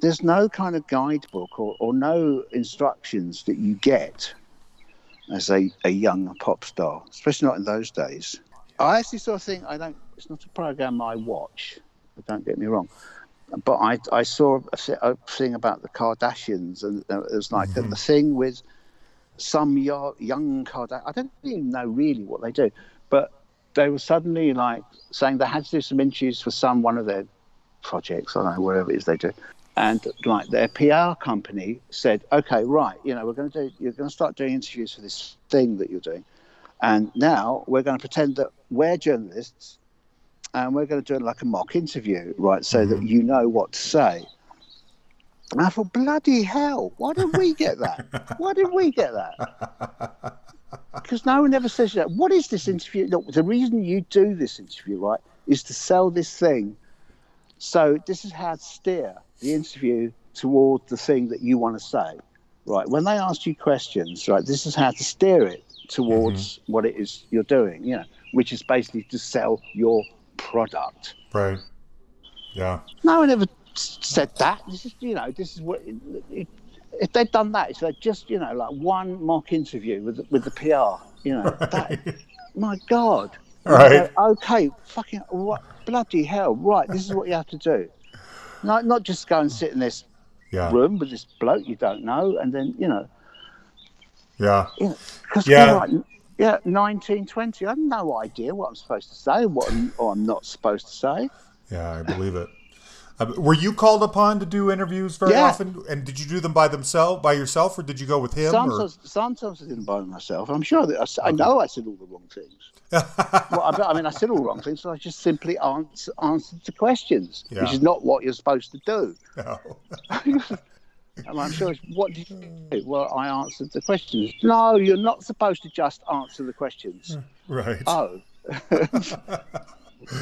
there's no kind of guidebook or, or no instructions that you get as a, a young pop star, especially not in those days. I actually sort of think I don't. It's not a program I watch. Don't get me wrong, but I I saw a, a thing about the Kardashians, and uh, it was like a, a thing with some yo- young Kardashian. I don't even know really what they do, but they were suddenly like saying they had to do some interviews for some one of their projects. I don't know whatever it is they do. And like their PR company said, okay, right, you know, we're going to do, you're going to start doing interviews for this thing that you're doing. And now we're going to pretend that we're journalists and we're going to do it like a mock interview, right? So that mm-hmm. you know what to say. And I thought, bloody hell, why did we get that? why did we get that? *laughs* Because no one ever says that. What is this interview? Look, the reason you do this interview, right, is to sell this thing. So this is how to steer the interview towards the thing that you want to say, right? When they ask you questions, right, this is how to steer it towards mm-hmm. what it is you're doing, you know, which is basically to sell your product. Right. Yeah. No one ever said that. This is, you know, this is what. If they'd done that, it's like just, you know, like one mock interview with the- with the PR, you know. That, my God. Right. Okay, fucking what? Bloody hell! Right, this is what you have to do. Not not just go and sit in this Yeah. room with this bloke you don't know, and then you know, Yeah. you know, because Yeah. like, yeah, nineteen twenty. I have no idea what I'm supposed to say, what I'm, or I'm not supposed to say. Yeah, I believe it. Uh, were you called upon to do interviews very Yeah. often? And did you do them by themselves, by yourself, or did you go with him? Sometimes, sometimes I didn't them myself. I'm sure that I, I know I said all the wrong things. *laughs* well, I, I mean, I said all the wrong things, so I just simply answer, answered the questions, Yeah. which is not what you're supposed to do. Or... *laughs* And I'm sure, what did you do? Well, I answered the questions. No, you're not supposed to just answer the questions. *laughs* right. Oh. oh,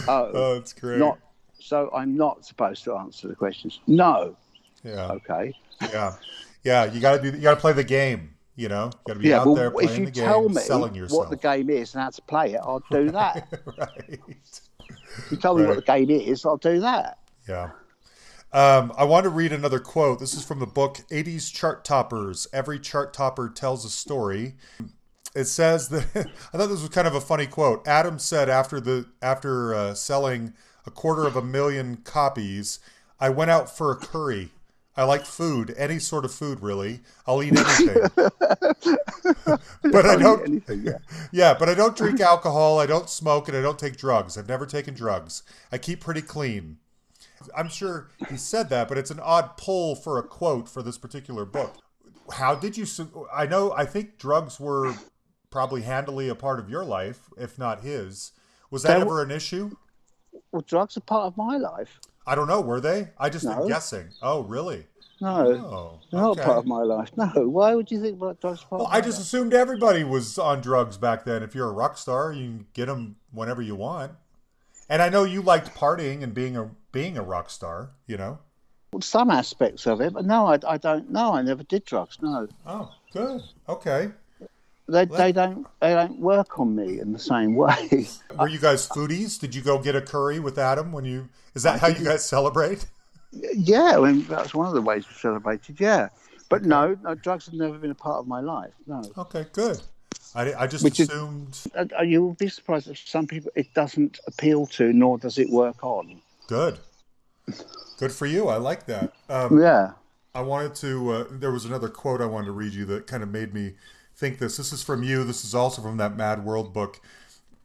oh, that's great. not. So I'm not supposed to answer the questions. No. Yeah. Okay. Yeah. Yeah. You got to do. You got to play the game. You know. You got to be Yeah. out Well, there if playing you the game, tell me selling yourself. what the game is and how to play it, I'll do that. *laughs* right. if you tell me what the game is, I'll do that. Yeah. Um, I want to read another quote. This is from the book 80s Chart Toppers. Every chart topper tells a story. It says that *laughs* I thought this was kind of a funny quote. Adam said after the after uh, selling a quarter of a million copies, I went out for a curry. I like food, any sort of food really. I'll eat anything. *laughs* *laughs* but I I'll eat don't anything. Yeah. *laughs* yeah, but I don't drink alcohol, I don't smoke, and I don't take drugs. I've never taken drugs. I keep pretty clean. I'm sure he said that, but it's an odd pull for a quote for this particular book. How did you? I know. I think drugs were probably handily a part of your life, if not his. Was that They ever an issue? Well, drugs are part of my life. I don't know. Were they? I just am No. guessing. Oh, really? No, Oh, not okay. part of my life. No. Why would you think about drugs? Part Well, I just life? assumed everybody was on drugs back then. If you're a rock star, you can get them whenever you want. And I know you liked partying and being a being a rock star. You know. some aspects of it, but no, I, I don't. No, I never did drugs. No, Oh, good. Okay. They, they don't they don't work on me in the same way. *laughs* Were you guys foodies? Did you go get a curry with Adam when you? Is that how you guys celebrate? *laughs* yeah, I mean that's one of the ways we celebrated. Yeah, but no, no, drugs have never been a part of my life. No, Okay, good. I, I just Which is- assumed. Uh, uh, you will be surprised that some people it doesn't appeal to, nor does it work on. Good. Good for you. I like that. Um, Yeah, I wanted to. Uh, there was another quote I wanted to read you that kind of made me think this. This is from you. This is also from that Mad World book.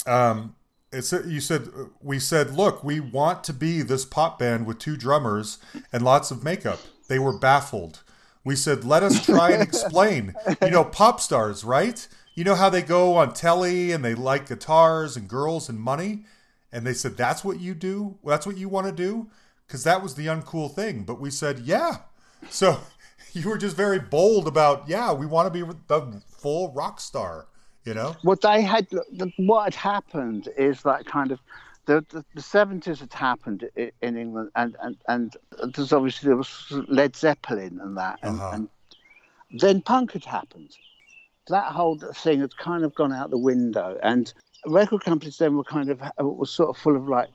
Um, it's you said we said, look, we want to be this pop band with two drummers and lots of makeup. They were baffled. We said, let us try and explain. You know, pop stars, right? You know how they go on telly and they like guitars and girls and money. And they said, that's what you do. That's what you want to do, because that was the uncool thing. But we said, yeah. So *laughs* you were just very bold about, yeah, we want to be the full rock star. You know? what they had, what had happened is that kind of. The, the, the 70s had happened in England, and, and, and there's obviously there was Led Zeppelin and that, and, Uh-huh. and then punk had happened. That whole thing had kind of gone out the window, and record companies then were kind of were sort of full of like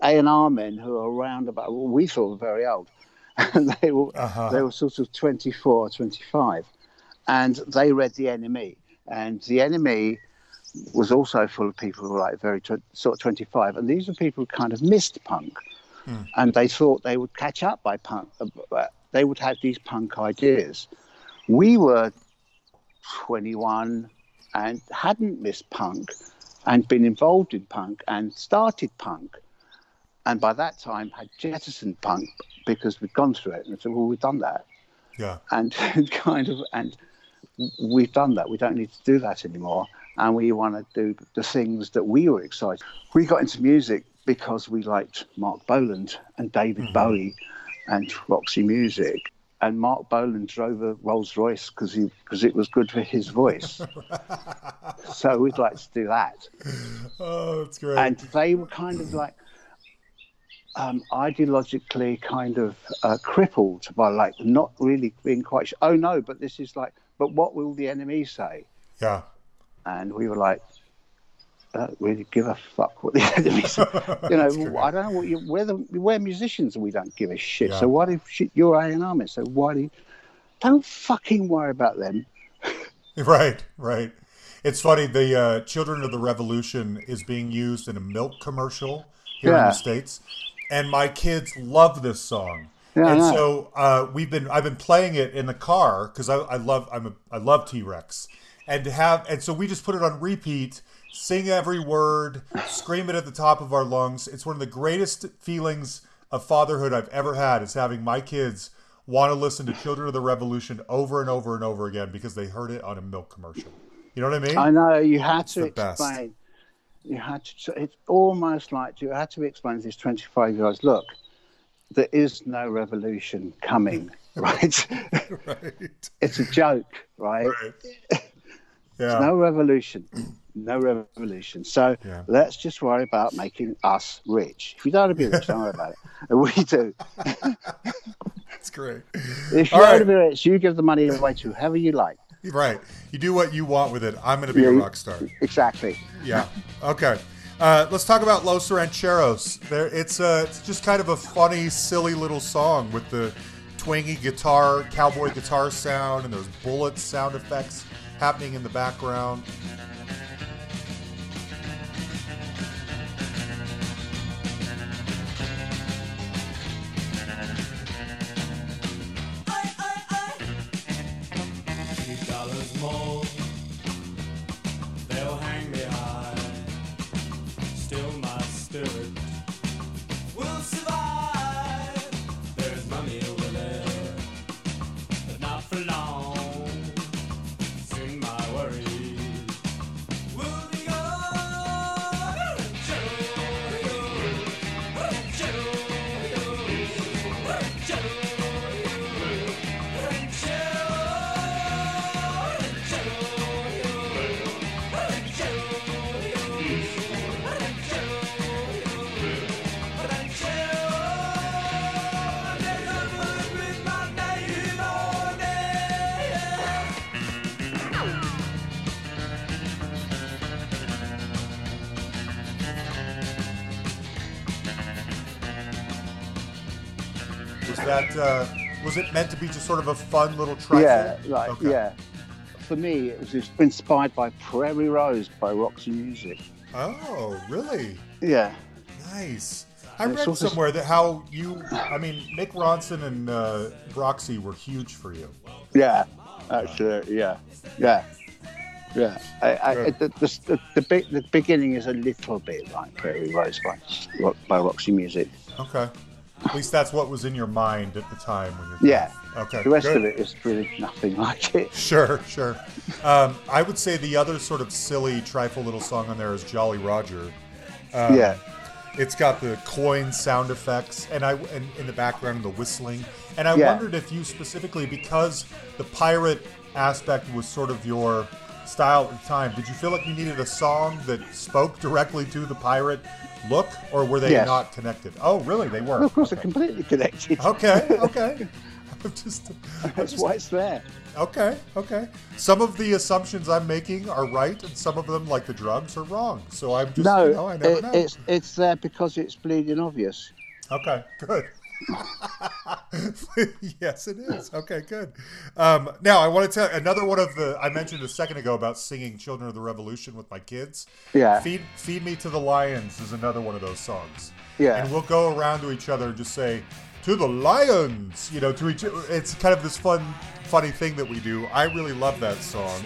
A and R men who were around about well, we thought were very old, *laughs* and they were Uh-huh. they were sort of 24, 25, and they read the NME, and the NME was also full of people who were like very tw- sort of 25, and these were people who kind of missed punk, and they thought they would catch up by punk. uh, They would have these punk ideas. We were 21 and hadn't missed punk and been involved in punk and started punk. And by that time had jettisoned punk because we'd gone through it and said, well, we've done that. Yeah. And *laughs* kind of, and we've done that. We don't need to do that anymore. and we want to do the things that we were excited. We got into music because we liked Marc Bolan and David Bowie and Roxy Music. And Marc Bolan drove a Rolls Royce because he because it was good for his voice. *laughs* so we'd like to do that. Oh, that's great. And they were kind of like um, ideologically kind of uh, crippled by like not really being quite sure. Oh no, but this is like, but what will the NME say? yeah. and we were like, don't really give a fuck what the *laughs* NME said. *laughs* You know. I don't know what you. We're the we're musicians and we don't give a shit. Yeah. So why do shit, you're A and R? So why do you, don't fucking worry about them? *laughs* Right, right. It's funny. The uh, "Children of the Revolution" is being used in a milk commercial here in the states, and my kids love this song. Yeah, and know. so uh, we've been I've been playing it in the car because I, I love I'm a, I love T Rex, and to have and so we just put it on repeat, sing every word, scream it at the top of our lungs. It's one of the greatest feelings of fatherhood I've ever had is having my kids want to listen to Children of the Revolution over and over and over again because they heard it on a milk commercial. You know what I mean? I know you had to the best. explain. You had to. It's almost like you had to explain to these twenty-five years. Look, there is no revolution coming. *laughs* Right? right. it's a joke, right? Right. Yeah. no revolution no revolution so Yeah. let's just worry about making us rich if you don't want to be rich don't worry about it and we do *laughs* That's great. if you All want right. to be rich you give the money away to whoever you like Right. You do what you want with it. I'm going to be Yeah, a rock star. *laughs* exactly Yeah. Okay. Uh, let's talk about Los Rancheros. There, it's uh, it's just kind of a funny, silly little song with the twangy guitar, cowboy guitar sound, and those bullet sound effects happening in the background. Few dollars more, Was uh, was it meant to be just sort of a fun little trifle? yeah like Okay. yeah for me it was just inspired by prairie rose by roxy music Oh, really? yeah Nice. I read also- somewhere that how you, I mean, Mick Ronson and uh, Roxy were huge for you. Yeah, actually, yeah, yeah, yeah. I, I, the, the, the, the, big, the beginning is a little bit like Prairie Rose by, by Roxy Music. Okay. At least that's what was in your mind at the time when you're. Yeah. Okay. The rest good. of it is really nothing like it. *laughs* Sure, sure. Um, I would say the other sort of silly, trifle little song on there is Jolly Roger. Um, yeah, It's got the coin sound effects, and I and in the background the whistling. And I Yeah. wondered if you specifically, because the pirate aspect was sort of your style at the time, did you feel like you needed a song that spoke directly to the pirate look, or were they Yes. not connected? Oh, really? They were. Well, of course, okay. they're completely connected. okay, *laughs* okay. I'm just, I'm That's just why it's there. Okay, okay. Some of the assumptions I'm making are right, and some of them, like the drugs, are wrong. So I'm just, no, you know, I never it, know. it's it's there because it's bleeding obvious. Okay, good. *laughs* yes, it is. Okay, good. Um, now, I want to tell another one of the I mentioned a second ago about singing "Children of the Revolution" with my kids. Yeah, Feed, "Feed Me to the Lions" is another one of those songs. Yeah. and we'll go around to each other and just say "To the Lions," you know, to each. It's kind of this fun, funny thing that we do. I really love that song.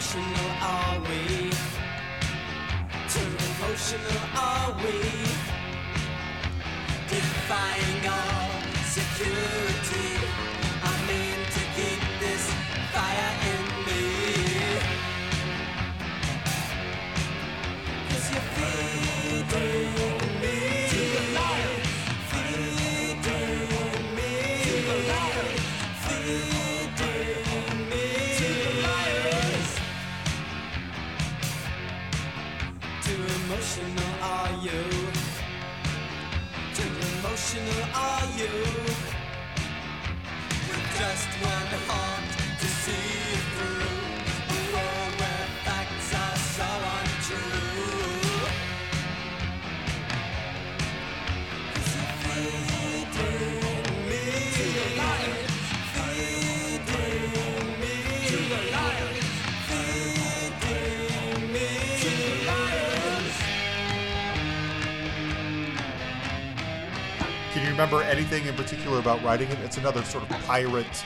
emotional are we? Too emotional, are we? Define just one remember anything in particular about writing it? It's another sort of pirate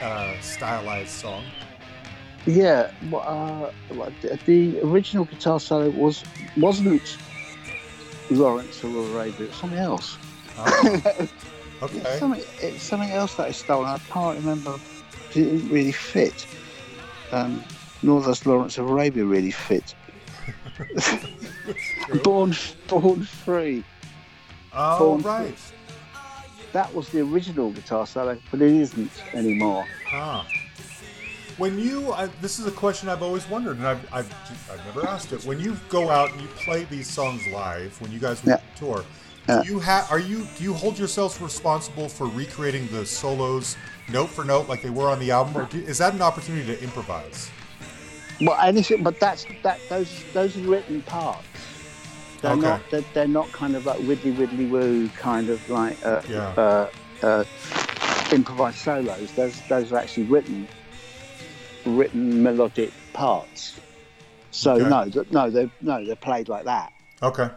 uh, stylized song. Yeah, uh, the, original guitar solo was wasn't Lawrence of Arabia. It was something else. Oh, *laughs* It's okay. something, it's something else that I stole. I can't remember. It didn't really fit. Um, nor does Lawrence of Arabia really fit. *laughs* *laughs* born, born free. Oh, Born right. That was the original guitar solo, but it isn't anymore. Ah. When you, I, this is a question I've always wondered, and I've, I've, I've never asked it. When you go out and you play these songs live, when you guys Yeah. tour, Yeah. do you have, are you, do you hold yourselves responsible for recreating the solos note for note like they were on the album, or do, is that an opportunity to improvise? Well, anything, but that's that. Those those are written parts. They're Okay. not. They're, they're not kind of like widdly widdly woo kind of like uh, Yeah. uh, uh, improvised solos. Those those are actually written written melodic parts. So Okay. no, th- no, they no, they're played like that. Okay.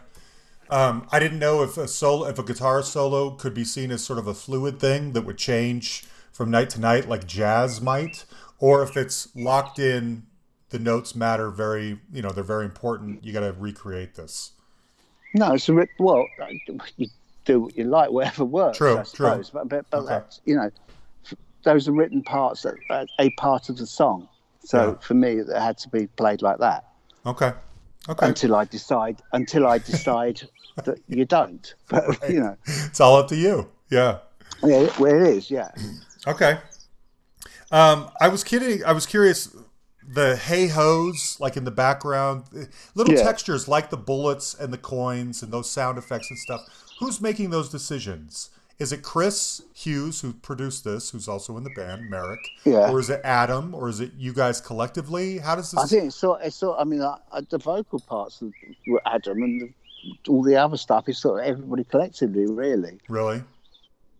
Um, I didn't know if a solo, if a guitar solo could be seen as sort of a fluid thing that would change from night to night, like jazz might, or if it's locked in. The notes matter very, you know, they're very important. You got to recreate this. No, it's a writ- well, you do what you like, whatever works. True, I true. But but, but Okay. that's, you know, those are written parts that are a part of the song. So Yeah. for me, it had to be played like that. Okay. Okay. until I decide until I decide *laughs* that you don't. But you know, It's all up to you. Yeah. yeah, well, it is. Yeah, Okay. Um, I was kidding. I was curious. The hey ho's, like in the background, little Yeah. textures like the bullets and the coins and those sound effects and stuff. Who's making those decisions? Is it Chris Hughes who produced this, who's also in the band, Merrick? Yeah. Or is it Adam? Or is it you guys collectively? How does this? I think it's sort. It's sort. I mean, uh, uh, the vocal parts of- were Adam, and the, all the other stuff is sort of everybody collectively, really. really?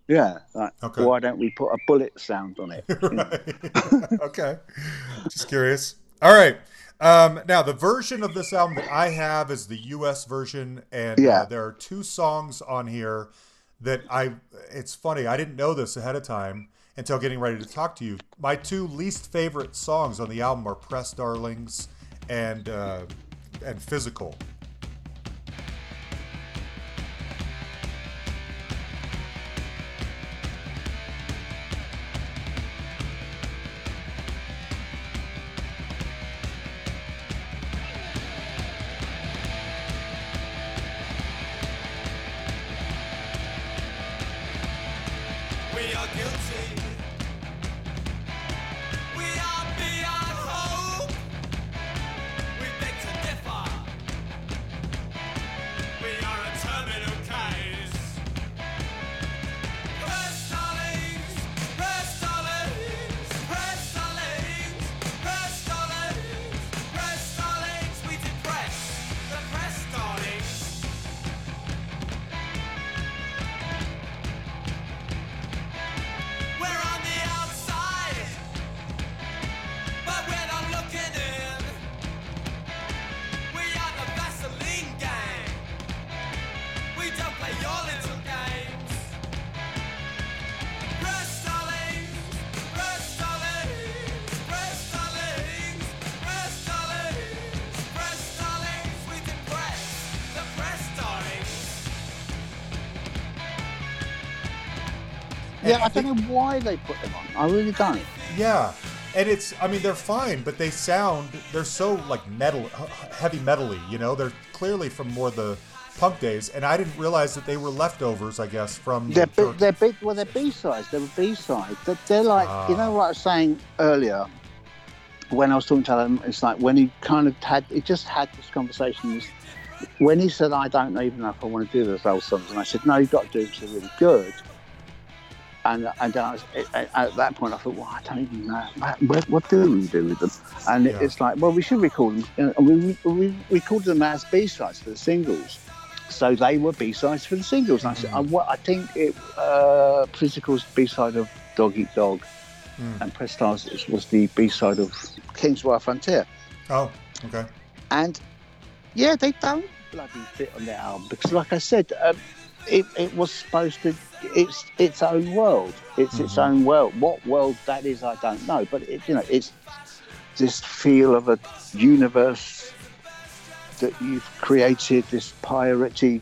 Yeah. Like, Okay. Why don't we put a bullet sound on it? *laughs* okay. Just curious. All right. Um, now, the version of this album that I have is the U.S. version, and uh, Yeah. there are two songs on here that I. It's funny. I didn't know this ahead of time until getting ready to talk to you. My two least favorite songs on the album are "Press Darlings" and uh, and "Physical." Why they put them on. I really don't. Yeah, and it's I mean they're fine, but they sound they're so like metal, heavy metally. You know, they're clearly from more the punk days, and I didn't realize that they were leftovers. I guess from They're the they're big. Well, they're B sides. They were B sides. They're, they're like you know Ah. what I was saying earlier when I was talking to him. It's like when he kind of had he just had this conversation. When he said, "I don't even know if I want to do those old songs," and I said, "No, you've got to do something really good." And and I was, at, at that point, I thought, "Well, I don't even know what, what do we do with them?" And Yeah. it's like, "Well, we should record them." And we, we, we recorded them as B sides for the singles. So they were B sides for the singles. And I said, I, what, I think it, uh, Physical's B side of Dog Eat Dog, Mm. and Press Stars was the B side of King's Wild Frontier. oh, okay, And yeah, they don't bloody fit on their album because, like I said, um, it, it was supposed to. It's its own world. It's its Mhm. own world. What world that is, I don't know. But it, you know, it's this feel of a universe that you've created. This piratey,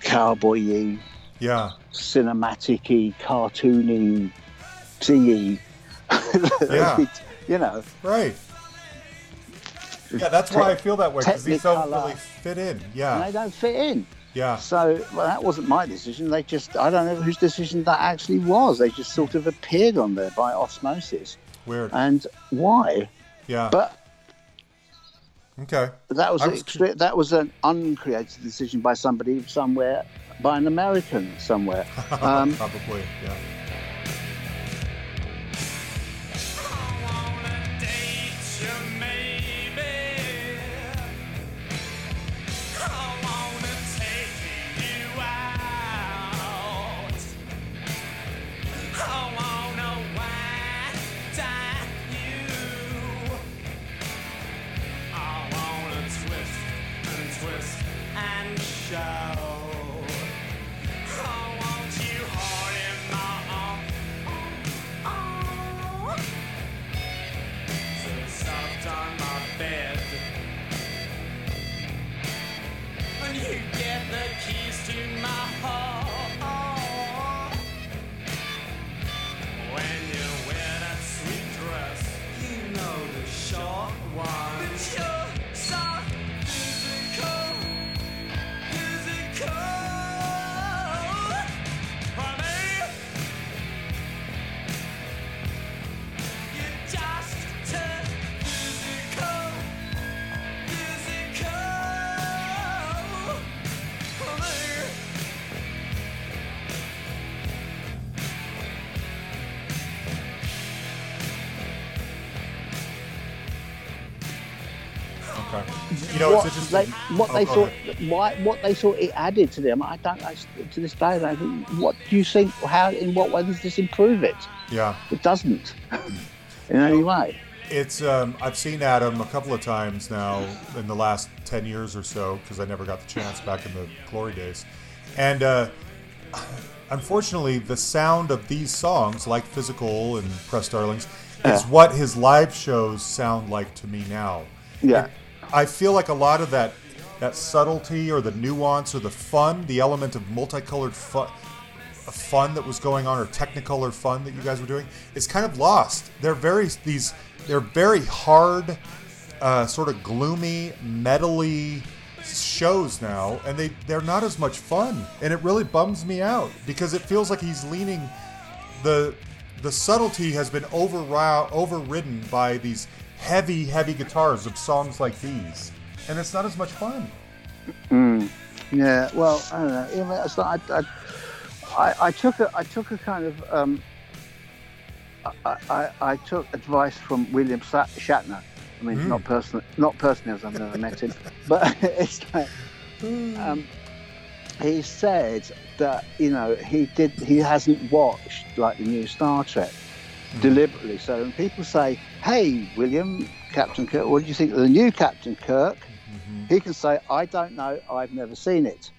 cowboy-y, yeah, cinematic-y, cartoony, zingy. *laughs* Yeah. you know, right. Yeah, that's why I feel that way because these don't really fit in. and Yeah, they don't fit in. Yeah, So well, that wasn't my decision. They just, I don't know whose decision that actually was. They just sort of appeared on there by osmosis. weird. And why? Yeah, But okay. that was, an was- extre- that was an uncreated decision by somebody somewhere, by an American somewhere. *laughs* Um, Probably, yeah. What Oh, they thought, why, what they thought it added to them, I don't. I, to this day, I think, what do you think? How, in what way does this improve it? Yeah. It doesn't, in any way. It's um, I've seen Adam a couple of times now in the last ten years or so because I never got the chance back in the glory days, and uh, *sighs* unfortunately, the sound of these songs, like "Physical" and "Press Darlings," is Yeah. what his live shows sound like to me now. Yeah. I feel like a lot of that that subtlety or the nuance or the fun, the element of multicolored fun, fun that was going on or technicolor fun that you guys were doing is kind of lost. They're very these they're very hard, uh, sort of gloomy, metally shows now, and they they're not as much fun, and it really bums me out because it feels like he's leaning the the subtlety has been overri- overridden by these heavy, heavy guitars of songs like these, and it's not as much fun. Yeah, well, I don't know. You know, It's like I, I, I, took a, I took a kind of, um, I, I, I took advice from William Shatner. I mean, not personally, not personally, as I've never met him, *laughs* but *laughs* it's like, um, he said that you know he did, he hasn't watched like the new Star Trek deliberately. So when people say, "Hey, William, Captain Kirk, what do you think of the new Captain Kirk?" He can say, "I don't know. I've never seen it."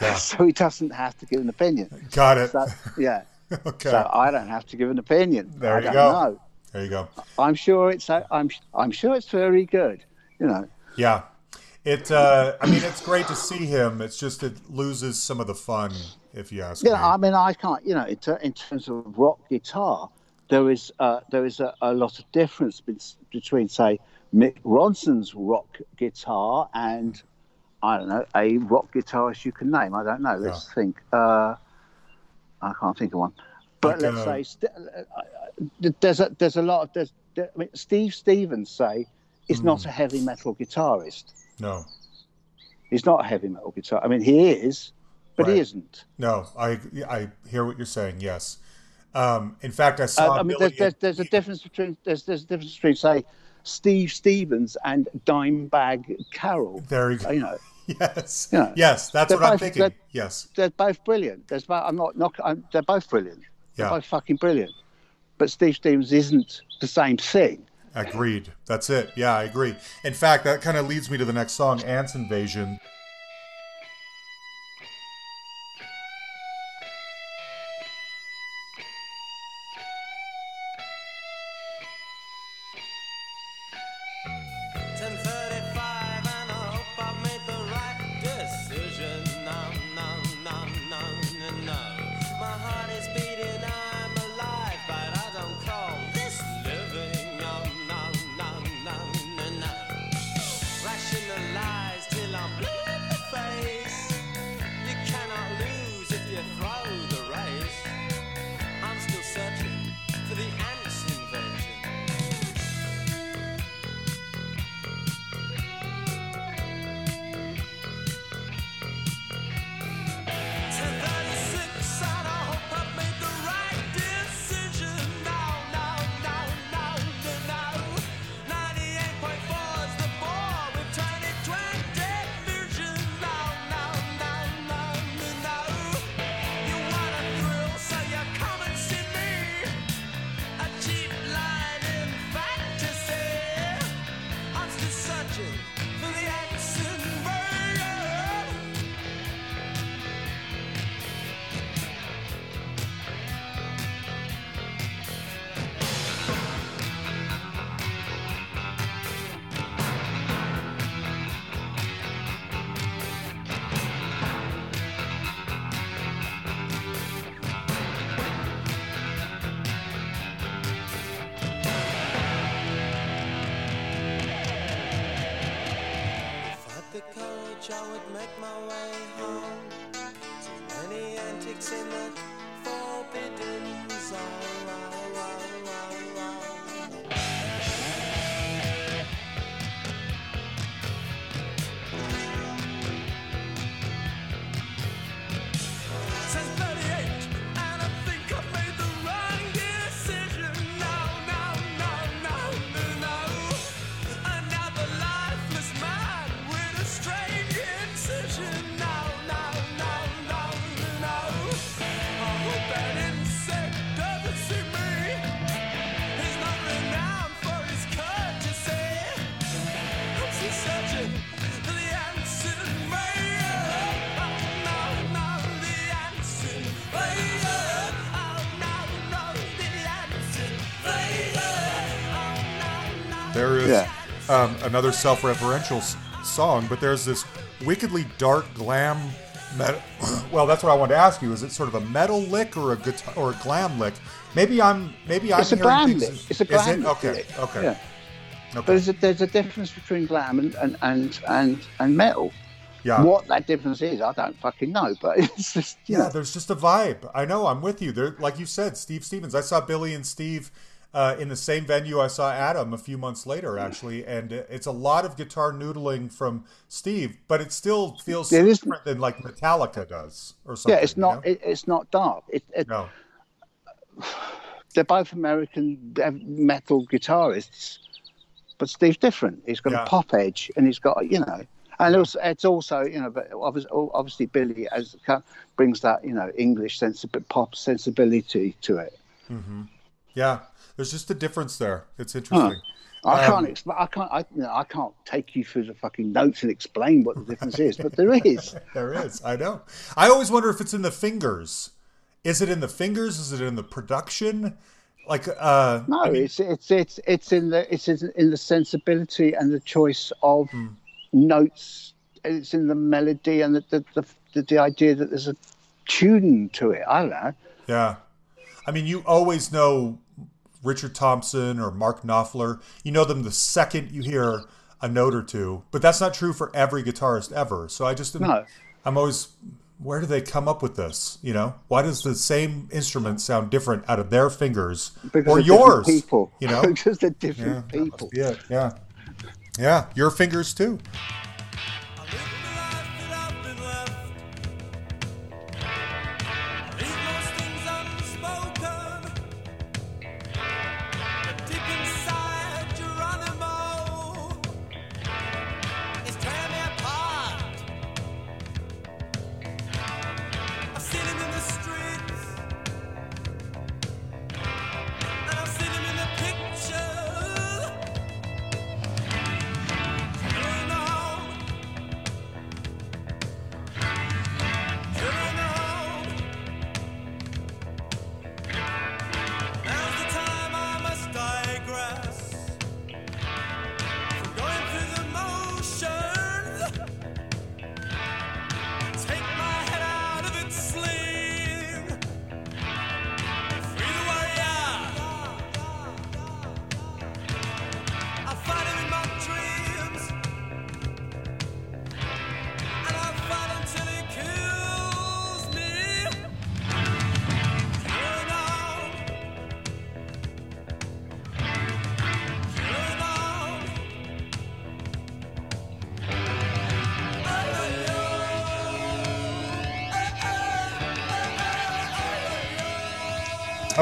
Yeah. *laughs* so he doesn't have to give an opinion. Got it. So yeah, *laughs* okay. so I don't have to give an opinion. There I you don't go. know. there you go. I'm sure it's I'm I'm sure it's very good. You know. Yeah. It. Uh, I mean, it's great to see him. It's just it loses some of the fun, if you ask Yeah, me. I mean, I can't. You know, in, ter- in terms of rock guitar, there is uh, there is a, a lot of difference be- between, say, Mick Ronson's rock guitar and I don't know a rock guitarist you can name. I don't know. Let's think. Uh, I can't think of one. But Like, let's uh, say st- uh, uh, there's a there's a lot of there's. There, I mean, Steve Stevens say is not Hmm. a heavy metal guitarist. no, He's not a heavy metal guitar. I mean, he is, but Right. he isn't. no. I I hear what you're saying. Yes. Um, in fact, I Uh, saw. I mean, there's, there's, there's a difference between there's there's a difference between say Steve Stevens and Dimebag Darrell. Very good. You know, *laughs* Yes. Yes, that's They're what I'm thinking. they're- Yes. they're both brilliant. There's both, I'm not not I'm, they're both brilliant. They're Yeah. both fucking brilliant. But Steve Stevens isn't the same thing. Agreed. That's it. Yeah, I agree. In fact, that kind of leads me to the next song, Ants Invasion. I would make my way home. Too many antics in the um, another self-referential s- song, but there's this wickedly dark glam metal. *coughs* well, that's what I wanted to ask you. Is it sort of a metal lick or a guitar or a glam lick? Maybe I'm maybe I'm It's a glam things. lick. It's a Is glam it? lick, Okay. lick. Okay. Yeah. Okay. But there's a, there's a difference between glam and, and, and, and, and metal. yeah. What that difference is, I don't fucking know. But *laughs* it's just, Yeah, know. there's just a vibe. I know. I'm with you. There, like you said, Steve Stevens. I saw Billy and Steve uh, in the same venue I saw Adam a few months later, actually, and it's a lot of guitar noodling from Steve, but it still feels It different than like Metallica does or something. Yeah, it's you not. know? It, it's not dark. It, it, no. *sighs* They're both American metal guitarists, but Steve's different. He's got Yeah. a pop edge, and he's got you know, and also, it's also you know, but obviously, obviously Billy as brings that you know English sensibility, pop sensibility to it. Yeah, there's just a difference there. It's interesting. I Um, can't explain. I can't. I, you know, I can't take you through the fucking notes and explain what the difference is, but there is. *laughs* There is. I know. I always wonder if it's in the fingers. Is it in the fingers? Is it in the production? Like, uh, No, I mean, it's it's it's it's in the it's in in the sensibility and the choice of Hmm. notes. It's in the melody and the the, the, the, the idea that there's a tune to it. I don't know. Yeah. I mean, you always know Richard Thompson or Mark Knopfler. You know them the second you hear a note or two, but that's not true for every guitarist ever. So I just, No. I'm always, where do they come up with this? You know, why does the same instrument sound different out of their fingers Because or yours? people. You know, *laughs* because they're yeah, different that people. it. Yeah, yeah, your fingers too.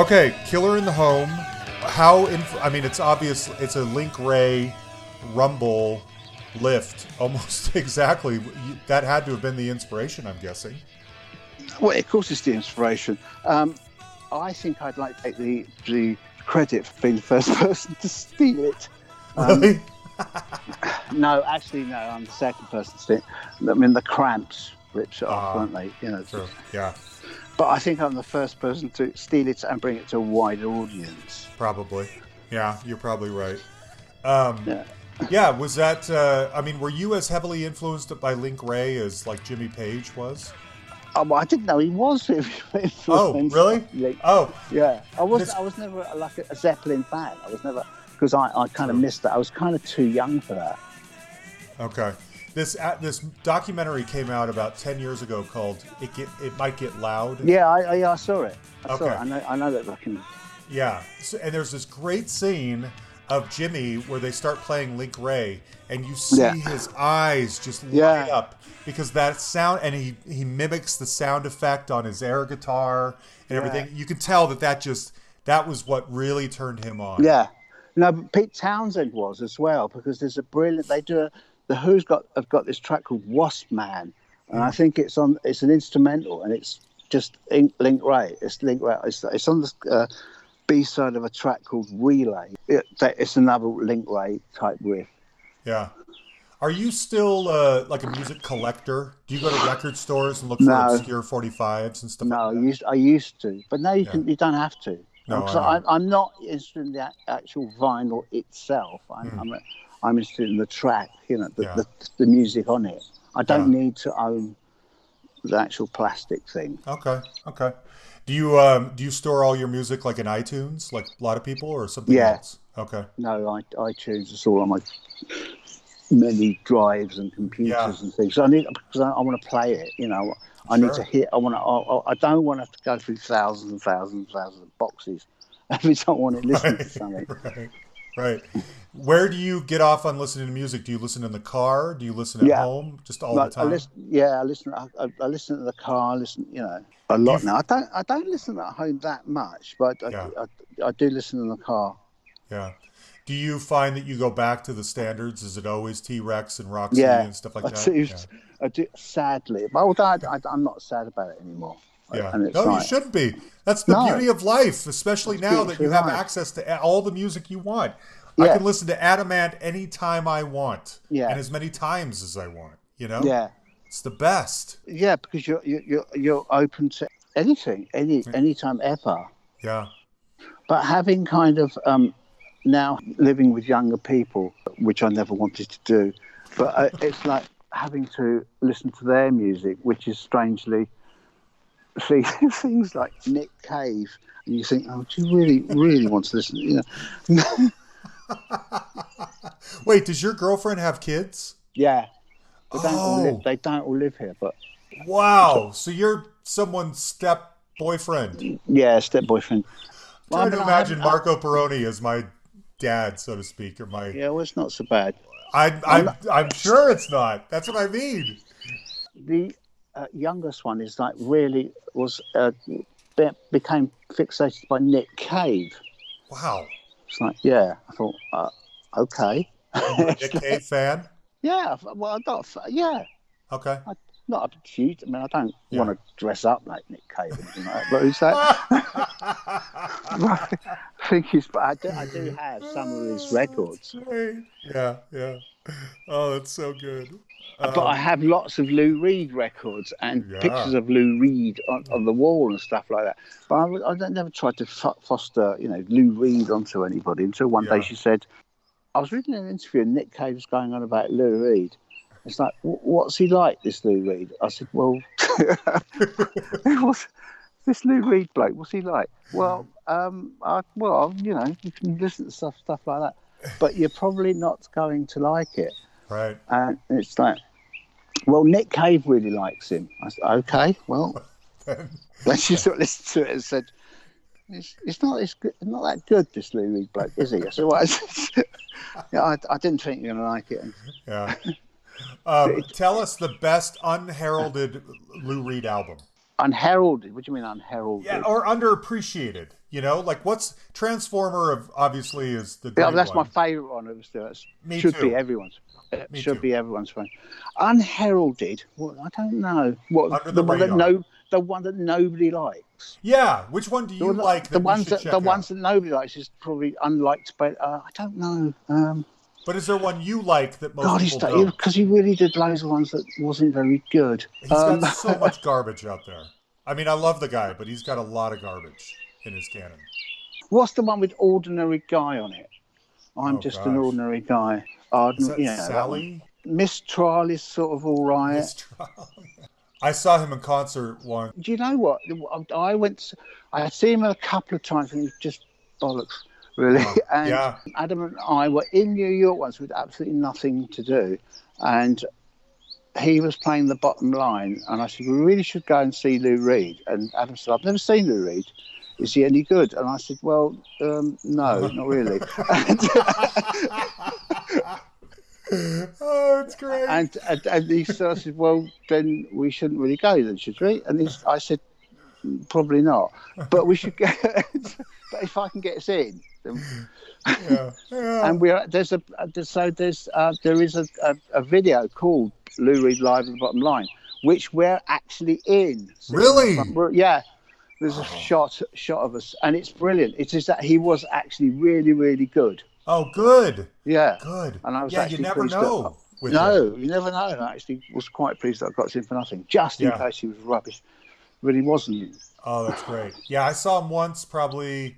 Okay, Killer in the Home. How? Inf- I mean, it's obvious. It's a Link Wray Rumble lift, *laughs* almost exactly. That had to have been the inspiration, I'm guessing. Well, of course, it's the inspiration. Um, I think I'd like to take the the credit for being the first *laughs* person to steal it. Um, Really? *laughs* No, actually, no. I'm the second person to steal it. I mean, the Cramps ripped it off, Ah, weren't they? You know. True. Yeah, But I think I'm the first person to steal it and bring it to a wider audience. probably. Yeah, you're probably right. Um, Yeah. yeah, was that? Uh, I mean, were you as heavily influenced by Link Wray as like Jimmy Page was? Well, I didn't know he was *laughs* influenced. Oh, really? Like, Oh, Yeah, I was. This- I was never like a Zeppelin fan. I was never because I, I kind of missed that. I was kind of too young for that. okay. This uh, this documentary came out about ten years ago called "It Get It Might Get Loud." Yeah, I, I, I saw it. I saw Okay. it. I know. I know that. Fucking. Yeah, so, and there's this great scene of Jimmy where they start playing Link Wray, and you see Yeah. his eyes just light Yeah. up because that sound, and he he mimics the sound effect on his air guitar and everything. You can tell that that just that was what really turned him on. Yeah. No, but Pete Townshend was as well because there's a brilliant. They do a. The Who's got have got this track called Wasp Man, and I think it's on. It's an instrumental, and it's just in- Link Wray. It's Link Wray. It's, it's on the uh, B side of a track called Relay. It, it's another Link Wray type riff. Yeah. Are you still uh, like a music collector? Do you go to record stores and look for No. obscure 45s and stuff No, I like that? used I used to, but now you can. You don't have to. No, I I I'm not interested in the actual vinyl itself. I'm, I'm, I'm interested in the track. You know, the. Yeah. the, the music on it. I don't Yeah. need to own the actual plastic thing. Okay, okay. Do you um, do you store all your music like in iTunes, like a lot of people, or something Yeah. else? Okay. No, I, iTunes is all on my many drives and computers Yeah. and things. So I need because I, I want to play it. You know, I need to Sure. hit. I want to. I, I don't want to have to go through thousands and thousands and thousands of boxes *laughs* every time I want to listen *laughs* to something. right, right. Where do you get off on listening to music? Do you listen in the car? Do you listen at Yeah. home? Just all Like, the I time? listen, yeah, I listen. I, I, I listen to the car. I listen, you know, a lot You've- now. I don't. I don't listen at home that much, but I, Yeah. I, I, do listen in the car. Yeah. Do you find that you go back to the standards? Is it always T Rex and Roxy Yeah, and stuff like I that? do. Yeah. I do. Sadly, but although I, I, I'm not sad about it anymore. Yeah. No, you shouldn't be. That's the No. beauty of life, especially now that you have life. access to all the music you want. I can listen to Adam Ant anytime I want. Yeah. And as many times as I want. You know? yeah, It's the best. yeah, because you're you're you're, you're open to anything, any anytime ever. Yeah. But having kind of um, now living with younger people, which I never wanted to do, but uh, it's like having to listen to their music, which is strangely *laughs* things, things like Nick Cave. And you think, oh, do you really, really want to listen? You know, *laughs* *laughs* Wait, does your girlfriend have kids? yeah. They don't, all Oh. live, they don't all live here, but Wow. So you're someone's step boyfriend. yeah, step boyfriend. Trying to imagine Marco Pirroni as my dad, so to speak, or my. Yeah, well, it's not so bad. I, I'm, I'm sure it's not. That's what I mean. the uh, youngest one is like really was uh, be- became fixated by Nick Cave. Wow. It's like, yeah, I thought, uh, okay, *laughs* Nick Cave fan. yeah, well, I got, yeah, Okay. not a huge. I mean, I don't Yeah. want to dress up like Nick Cave or anything like that, but it's like, *laughs* I think he's, but I do, I do have some of his *laughs* records, Yeah, yeah. Oh, that's so good. But I have lots of Lou Reed records and Yeah. pictures of Lou Reed on, on the wall and stuff like that. But I, I never tried to fo- foster, you know, Lou Reed onto anybody until one Yeah. day she said, I was reading an interview and Nick Cave was going on about Lou Reed. It's like, what's he like, this Lou Reed? I said, well, *laughs* what's this Lou Reed bloke? What's he like? Well, um, I, well, you know, you can listen to stuff, stuff like that, but you're probably not going to like it. Right. And it's like, well, Nick Cave really likes him. I said, okay, well, *laughs* then she sort of listened to it and said, it's, it's not it's good, not that good, this Lou Reed bloke, is he? I said, well, I, *laughs* yeah, I, I didn't think you're going to like it. Yeah. *laughs* Um, tell us the best unheralded Lou Reed album. unheralded, what do you mean unheralded? Yeah, or underappreciated. You know, like what's Transformer of obviously is the Yeah, that's one. my favourite one. It was that's, Me should too. be everyone's. It Me should too. be everyone's phone. Unheralded. Well, I don't know. What Under the, the one that no, the one that nobody likes. Yeah, which one do you The, one like? That the ones that the out? ones that nobody likes is probably unliked, but uh, I don't know. Um, But is there one you like that most God, he's people because he really did loads of ones that wasn't very good. He's Um, got so *laughs* much garbage out there. I mean, I love the guy, but he's got a lot of garbage in his canon. what's the one with ordinary guy on it? I'm Oh, just an ordinary guy. Is that yeah, that. Sally? Mistrial is sort of all right. Mistrial? I saw him in concert once. Do you know what? I went. I had seen him a couple of times, and he was just bollocks, really. Wow. Oh, *laughs* and Yeah. Adam and I were in New York once with absolutely nothing to do, and he was playing the bottom line, and I said we really should go and see Lou Reed. And Adam said I've never seen Lou Reed. Is he any good? And I said, well, um, no, *laughs* not really. *laughs* oh, it's great. and, and and he said, well, then we shouldn't really go, then, should we? And he's, I said, probably not, but we should go. *laughs* but if I can get us in, then yeah. yeah. and we're there's a there's, so there's uh, there is a, a, a video called Lou Reed live at the bottom line, which we're actually in. So Really? yeah. There's a shot shot of us, and it's brilliant. It is that he was actually really really good. oh, good. Yeah. Good. And I was yeah, you never that- know. with him. No, you never know. And I actually was quite pleased that I got him for nothing, just in Yeah. case he was rubbish. But he wasn't. Oh, that's great. Yeah, I saw him once, probably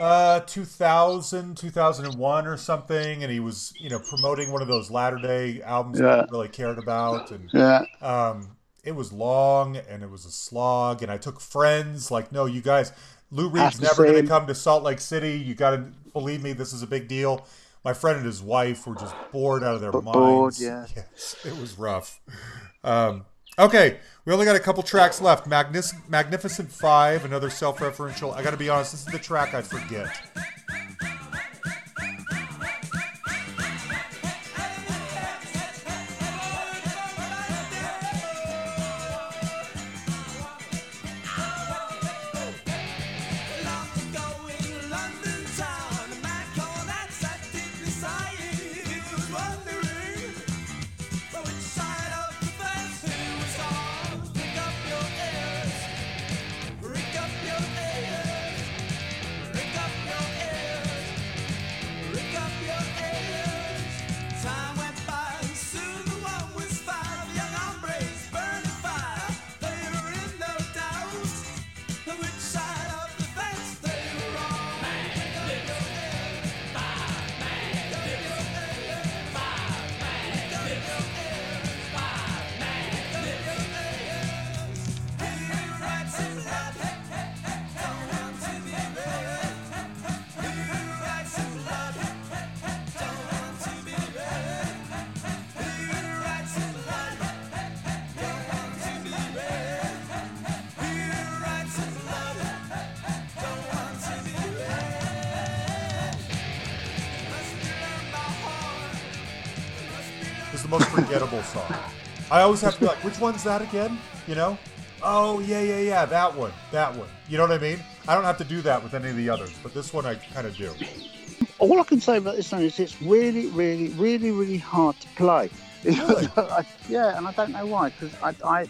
uh 2000, 2001 or something, and he was, you know, promoting one of those latter day albums Yeah. I really cared about. And Yeah. um, it was long and it was a slog. And I took friends, like, no, you guys, Lou Reed's never going to come to Salt Lake City. You got to believe me, this is a big deal. My friend and his wife were just bored out of their B- minds. bored, yeah. *laughs* Yes, it was rough. Um, okay, we only got a couple tracks left. Magnis- Magnificent Five, another self-referential. I got to be honest, this is the track I forget. The most forgettable song. I always have to be like, which one's that again? You know? Oh yeah, yeah, yeah, that one, that one. You know what I mean? I don't have to do that with any of the others, but this one I kind of do. All I can say about this song is it's really, really, really, really hard to play. Really? *laughs* I- yeah, and I don't know why, because I, I,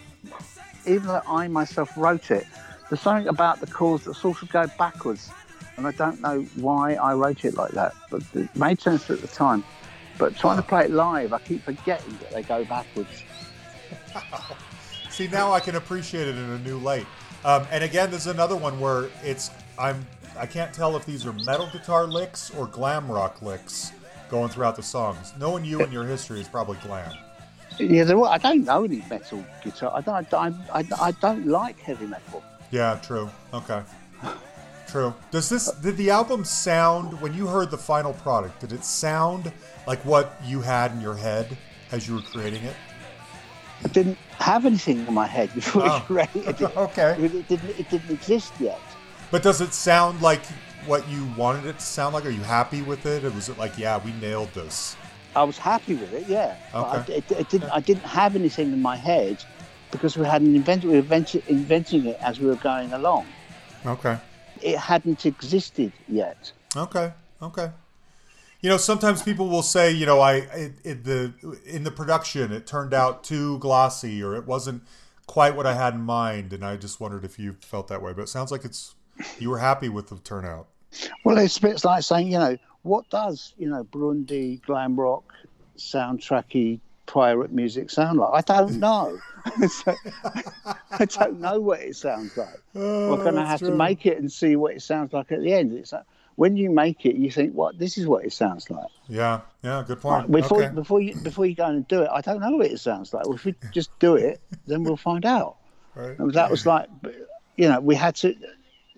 even though I myself wrote it, there's something about the chords that sort of go backwards, and I don't know why I wrote it like that, but it made sense at the time. But trying to play it live, I keep forgetting that they go backwards. *laughs* See, now I can appreciate it in a new light. Um, and again, there's another one where it's I'm I can't tell if these are metal guitar licks or glam rock licks going throughout the songs. Knowing you and your history is probably glam. Yeah, there were, I don't know any metal guitar. I don't, I, I, I don't like heavy metal. Yeah, true. Okay. True. Does this did the album sound when you heard the final product? Did it sound like what you had in your head as you were creating it? I didn't have anything in my head before Oh. I created it. *laughs* Okay. It didn't, it didn't exist yet. But does it sound like what you wanted it to sound like? Are you happy with it? Or was it like, yeah, we nailed this? I was happy with it, yeah. But I, it, it didn't, I didn't have anything in my head because we hadn't invented, we were inventing it as we were going along. Okay. It hadn't existed yet. Okay. Okay. You know, sometimes people will say, you know, I it, it, the in the production it turned out too glossy or it wasn't quite what I had in mind, and I just wondered if you felt that way. But it sounds like it's you were happy with the turnout. Well, it's a bit like saying, you know, what does, you know, Burundi glam rock soundtracky pirate music sound like? I don't *laughs* know. So, *laughs* I don't know what it sounds like. Oh, we're going to have to make it and see what it sounds like at the end. It's like, when you make it, you think, "What? This is what it sounds like." Yeah. Yeah. Good point. Before okay. before you before you go and do it, I don't know what it sounds like. Well, if we *laughs* just do it, then we'll find out. Right. And that was like, you know, we had to.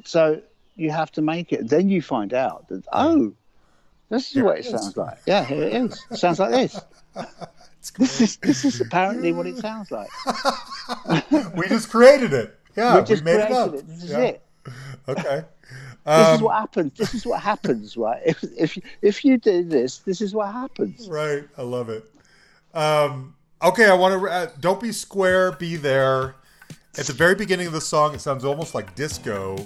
So you have to make it. Then you find out that oh, this is what it sounds like. Yeah, here it is. It sounds like this. *laughs* This is this is apparently what it sounds like. *laughs* we just created it. Yeah, we just made created it up. it. This is Yeah. it. Okay. This is Um, what happens. This is what happens, right? If if if you do this, this is what happens. Right. I love it. Um, okay, I want to. Uh, don't be square, be there. At the very beginning of the song, it sounds almost like disco.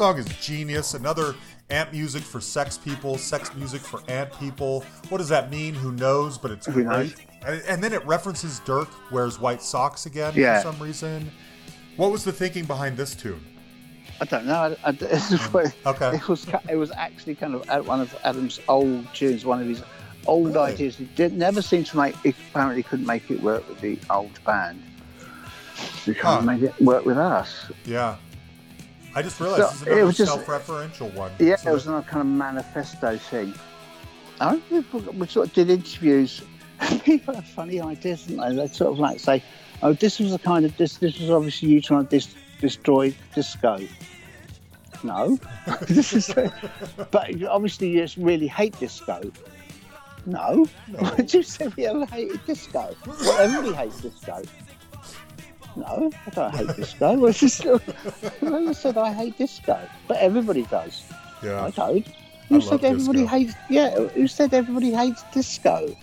Song is genius. Another amp music for sex people, sex music for ant people. What does that mean? Who knows? But it's Who great. And, and then it references Dirk wears white socks again Yeah. for some reason. What was the thinking behind this tune? I don't know. I, I, it's *laughs* Okay. It was it was actually kind of uh, one of Adam's old tunes, one of his old Really? ideas. He did never seem to make. He apparently couldn't make it work with the old band. He Huh. can't make it work with us. Yeah. I just realized So, this is it was just- self-referential one. Yeah, So it was another kind of manifesto thing. I don't we sort of did interviews. *laughs* People have funny ideas, don't they? They sort of like say, "Oh, this was the kind of this. This was obviously you trying to dis- destroy disco." No, *laughs* this is. but obviously, you just really hate disco. No, No. *laughs* You said we ever hated disco? Well, everybody hates disco. No, I don't hate disco. Well, it's just- I said I hate disco, but everybody does. Yeah. I don't. I Who love said everybody disco. hates? Yeah, who said everybody hates disco?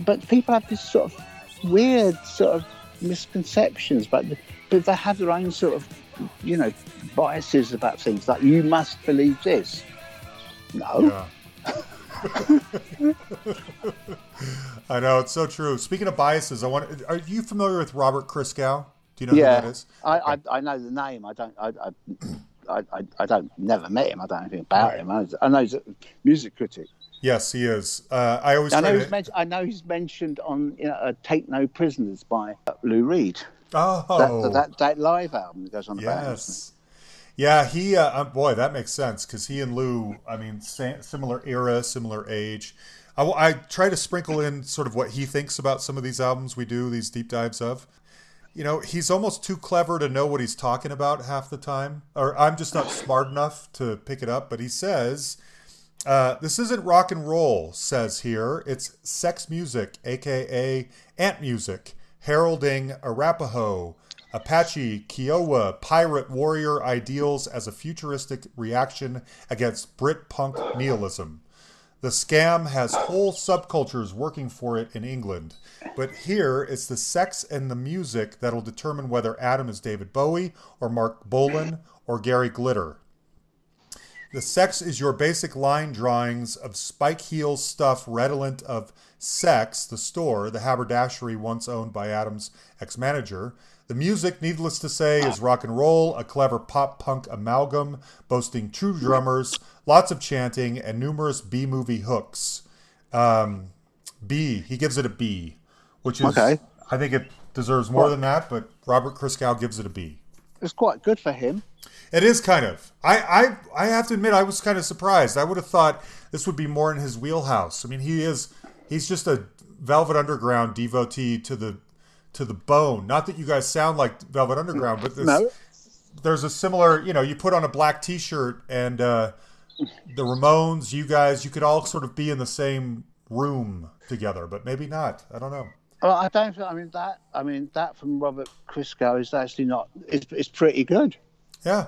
But people have this sort of weird sort of misconceptions, but but they have their own sort of you know biases about things. Like you must believe this. No, Yeah. *laughs* I know it's so true. Speaking of biases, I want. Are you familiar with Robert Christgau? Do you know who yeah, that is? I, I I know the name. I don't. I, I I, I, I don't never met him. I don't know anything about him. I, I know he's a music critic. Yes, he is. Uh, I always I know to. he's mentioned. I know he's mentioned on you know, uh, "Take No Prisoners" by Lou Reed. oh, That, that that live album that goes on about. yes. Yeah, he. Uh, uh, boy, that makes sense because he and Lou. I mean, similar era, similar age. I, I, try to sprinkle in sort of what he thinks about some of these albums we do, these deep dives of. You know, he's almost too clever to know what he's talking about half the time, or I'm just not smart enough to pick it up. But he says, uh, "This isn't rock and roll," says here. It's sex music, aka ant music, heralding Arapaho, Apache, Kiowa, pirate warrior ideals as a futuristic reaction against Brit punk nihilism. The scam has whole subcultures working for it in England. But here, it's the sex and the music that'll determine whether Adam is David Bowie or Marc Bolan or Gary Glitter. The sex is your basic line drawings of spike heel stuff redolent of Sex, the store, the haberdashery once owned by Adam's ex manager. The music, needless to say, is rock and roll, a clever pop punk amalgam boasting true drummers, lots of chanting, and numerous B movie hooks. Um, B, he gives it a B, which is, Okay. I think it deserves more than that, but Robert Christgau gives it a B. It's quite good for him. It is kind of. I, I I have to admit I was kind of surprised. I would have thought this would be more in his wheelhouse. I mean, he is he's just a Velvet Underground devotee to the to the bone. Not that you guys sound like Velvet Underground, but this, No, there's a similar. You know, you put on a black T-shirt and uh, the Ramones. You guys, you could all sort of be in the same room together, but maybe not. I don't know. well, I don't. I mean that. I mean that from Robert Christgau is actually not. It's, it's pretty good. Yeah.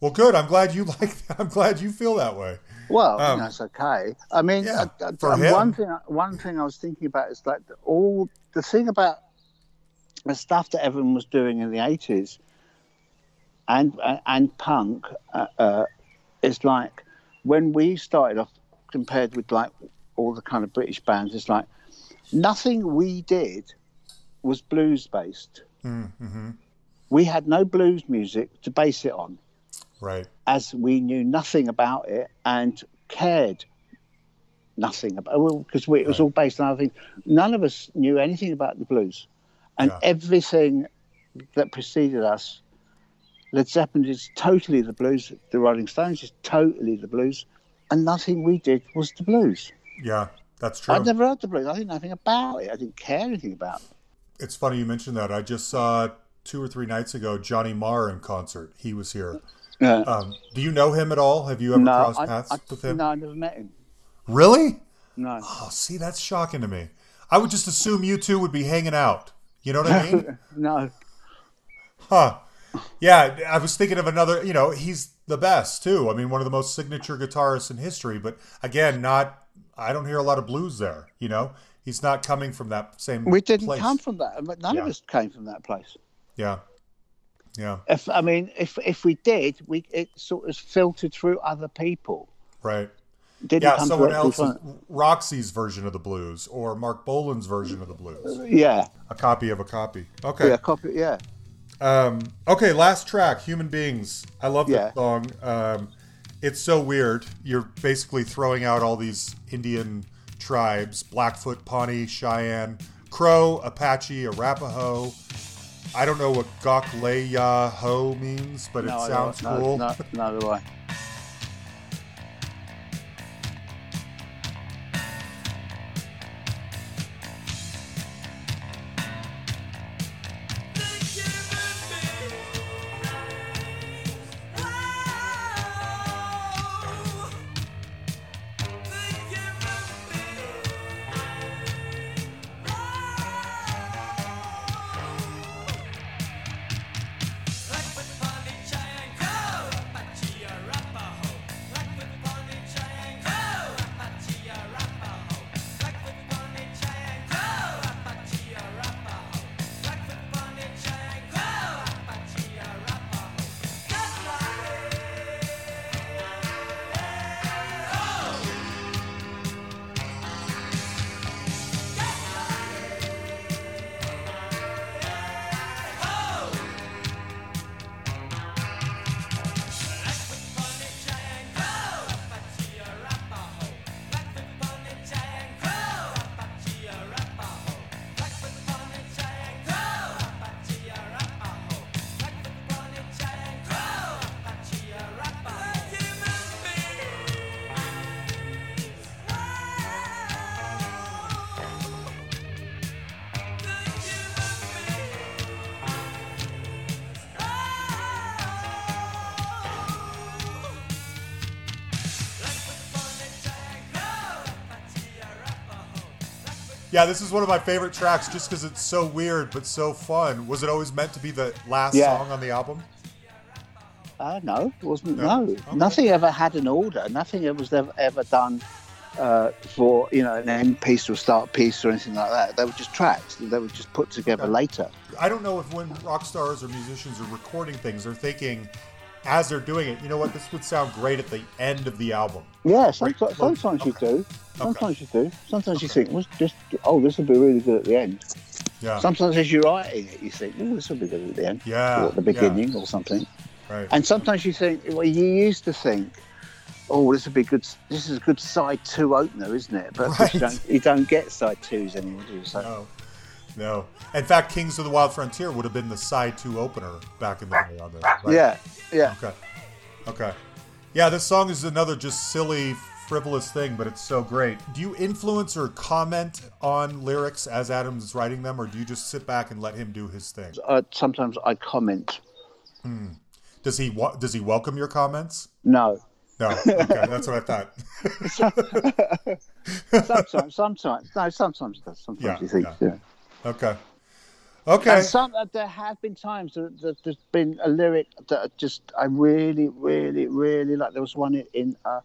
Well, good. I'm glad you *laughs* like. That. I'm glad you feel that way. Well, Um, that's okay. I mean, yeah, for him. one thing. One thing I was thinking about is like all the thing about the stuff that everyone was doing in the eighties and and, and punk uh, uh, is like when we started off compared with like all the kind of British bands. It's like nothing we did was blues based. Mm-hmm. We had no blues music to base it on Right. as we knew nothing about it and cared nothing about well because it was Right. all based on other things. None of us knew anything about the blues, and Yeah. everything that preceded us, Led Zeppelin is totally the blues. The Rolling Stones is totally the blues, and nothing we did was the blues. Yeah, that's true. I'd never heard the blues. I didn't know anything about it. I didn't care anything about it. It's funny you mentioned that. I just saw two or three nights ago Johnny Marr in concert. He was here. Yeah. Um, do you know him at all? Have you ever no, crossed I, paths I, with him? no, I never met him. Really? No. Oh, see, that's shocking to me. I would just assume you two would be hanging out. You know what I mean? *laughs* no. Huh. Yeah, I was thinking of another, you know, he's the best too. I mean, one of the most signature guitarists in history, but again, not I don't hear a lot of blues there, you know. He's not coming from that same We didn't place. come from that. None of us came from that place. Yeah. Yeah, If I mean, if if we did, we it sort of filtered through other people. right. Didn't Yeah, come someone else's Roxy's version of the blues or Marc Bolan's version of the blues. Yeah, A copy of a copy. Okay. yeah, copy. Yeah, Um, okay, last track, Human Beings. I love Yeah. that song. Um, it's so weird. You're basically throwing out all these Indian tribes Blackfoot, Pawnee, Cheyenne, Crow, Apache, Arapaho. I don't know what Gokleya Ho means, but no, it sounds cool. No, no, no, do Yeah, this is one of my favorite tracks just because it's so weird but so fun. Was it always meant to be the last Yeah. song on the album? Uh, no, it wasn't. No? No, Okay. nothing ever had an order. Nothing ever was ever, ever done uh, for you know an end piece or start piece or anything like that. They were just tracks. That they were just put together Okay. later. I don't know if when rock stars or musicians are recording things, they're thinking as they're doing it, you know what, this would sound great at the end of the album. Yeah, Right, sometimes, sometimes you do. Sometimes you do. Sometimes you think, well, just oh, this will be really good at the end. Yeah. Sometimes as you're writing it, you think, oh, this will be good at the end. Yeah, Or at the yeah. beginning or something. right. And sometimes you think, well, you used to think, oh, this would be good. This is a good side two opener, isn't it? But Right. you, don't, you don't get side twos anymore, do you? So, No. No. In fact, Kings of the Wild Frontier would have been the side two opener back in the day on this. Right? Yeah, yeah. Okay. Okay. Yeah, this song is another just silly, frivolous thing, but it's so great. Do you influence or comment on lyrics as Adam's writing them, or do you just sit back and let him do his thing? Uh, sometimes I comment. Does he wa- does he welcome your comments? No. No. Okay, *laughs* that's what I thought. Sometimes, sometimes. No, sometimes does. Sometimes Yeah, you think, yeah. yeah. Okay. Okay. And some, uh, there have been times that, that there's been a lyric that just I really, really, really like. There was one in, in uh,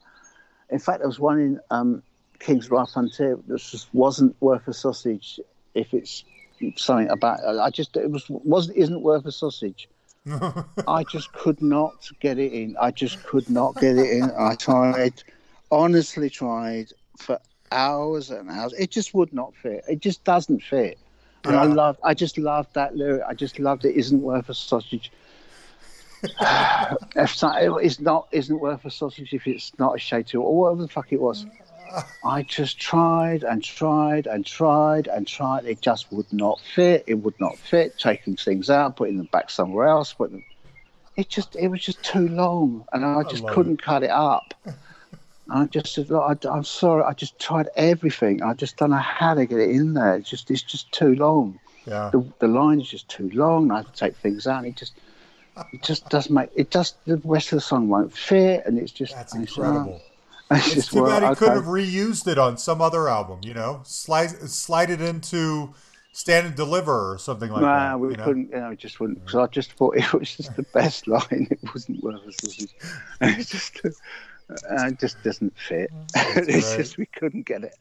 in fact, there was one in um, King's Wild Frontier that just wasn't worth a sausage if it's something about. I just it was wasn't isn't worth a sausage. *laughs* I just could not get it in. I just could not get it in. I tried, honestly tried for hours and hours. It just would not fit. It just doesn't fit. And I loved. I just loved that lyric. I just loved it. Isn't worth a sausage. *sighs* if it's not isn't worth a sausage if it's not a shade to or whatever the fuck it was. *laughs* I just tried and tried and tried and tried. It just would not fit. It would not fit. Taking things out, putting them back somewhere else. Putting them... It just it was just too long, and I just love couldn't cut it up. *laughs* I just said, "Look, I, am sorry. I just tried everything. I just don't know how to get it in there. It's just it's just too long. yeah. The, the line is just too long. I have to take things out. And it just it just doesn't make it. Just the rest of the song won't fit, and it's just That's and it's, uh, incredible. *laughs* It's, It's just too well, bad he okay. could have reused it on some other album, you know? Slide, slide it into Stand and Deliver or something like that. No, we you know? couldn't. You know, just wouldn't. Because I just thought *laughs* it was just the best *laughs* line. It wasn't worth. And It's just, Uh, it just doesn't fit. Mm. *laughs* it's great. just we couldn't get it.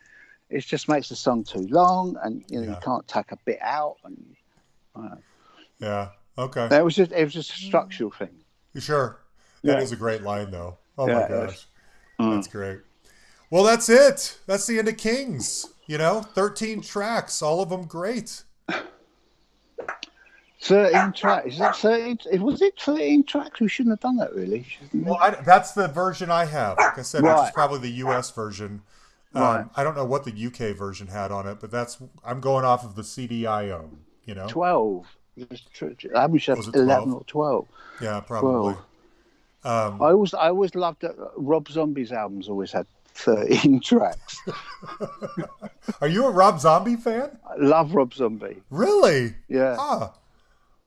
It just makes the song too long, and you know Yeah. you can't take a bit out. And uh, Yeah. Okay. that was just it was just a structural thing. Sure. That is Yeah. a great line, though. Oh Yeah, my it was. gosh. Mm. That's great. Well, that's it. That's the end of Kings. You know, 13 tracks, all of them great. *laughs* Thirteen tracks. Is that thirteen? Was it thirteen tracks? We shouldn't have done that, really. Well, I, that's the version I have. Like I said, is probably the US version. Um, Right. I don't know what the UK version had on it, but that's I'm going off of the CD I own. You know, Twelve. Just tr- tr- I wish I Was it eleven 12? or twelve. yeah, probably. Um, I always, I always loved that. Rob Zombie's albums always had thirteen *laughs* tracks. *laughs* are you a Rob Zombie fan? I love Rob Zombie. Really? Yeah. Ah,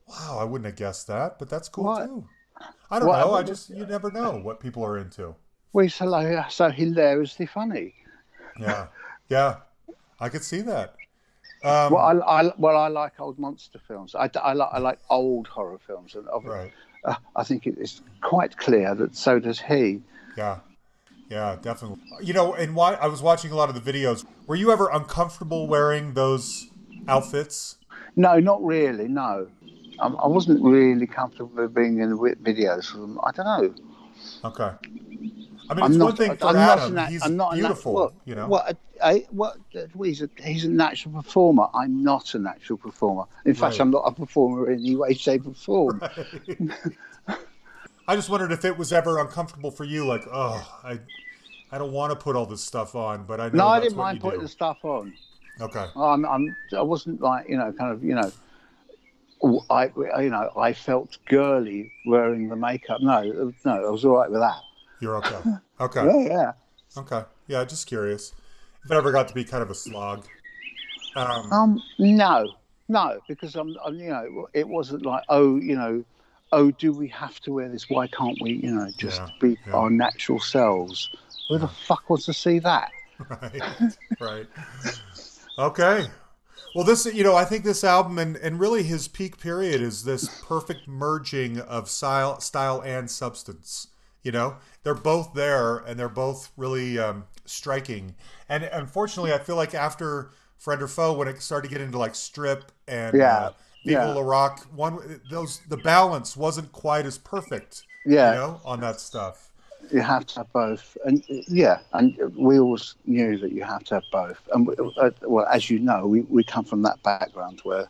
wow! I wouldn't have guessed that, but that's cool What? too. I don't What? know. I just you never know what people are into. Well, he's so, so hilariously funny. Yeah, *laughs* yeah, I could see that. Um, Well, I, I, well, I like old monster films. I, I like, I like old horror films, and right. uh, I think it is quite clear that so does he. Yeah, yeah, definitely. You know, and why I was watching a lot of the videos. Were you ever uncomfortable wearing those outfits? No, not really. No, um, I wasn't really comfortable with being in the videos. with them. I don't know. Okay. I mean, I'm it's not. one thing for I'm not Adam. a nat- he's I'm not beautiful. what, you know. What? I, what? He's a he's a natural performer. I'm not a natural performer. In fact, Right. I'm not a performer in any way, shape, or form. *laughs* I just wondered if it was ever uncomfortable for you. Like, oh, I, I don't want to put all this stuff on, but I know No, I didn't mind putting do. the stuff on. Okay. I'm, I'm, I wasn't like you know, kind of you know, I you know, I felt girly wearing the makeup. No, no, I was all right with that. You're okay. *laughs* Okay. Yeah, yeah. Okay. Yeah, just curious. If it ever got to be kind of a slog. Um, Um, no, no, because I'm, I'm, you know, it wasn't like, oh, you know, oh, do we have to wear this? Why can't we, you know, just Yeah, be yeah. our natural selves? Who the fuck wants to see that? *laughs* right. Right. Okay. Well, this, you know, I think this album and, and really his peak period is this perfect merging of style, style and substance. You know, they're both there and they're both really um, striking. And unfortunately, I feel like after Friend or Foe, when it started to get into like Strip and Yeah, uh, Viva yeah. La Rock, one those the balance wasn't quite as perfect. Yeah. you know, on that stuff. You have to have both, and yeah, and we always knew that you have to have both. And we- uh, well, as you know, we, we come from that background where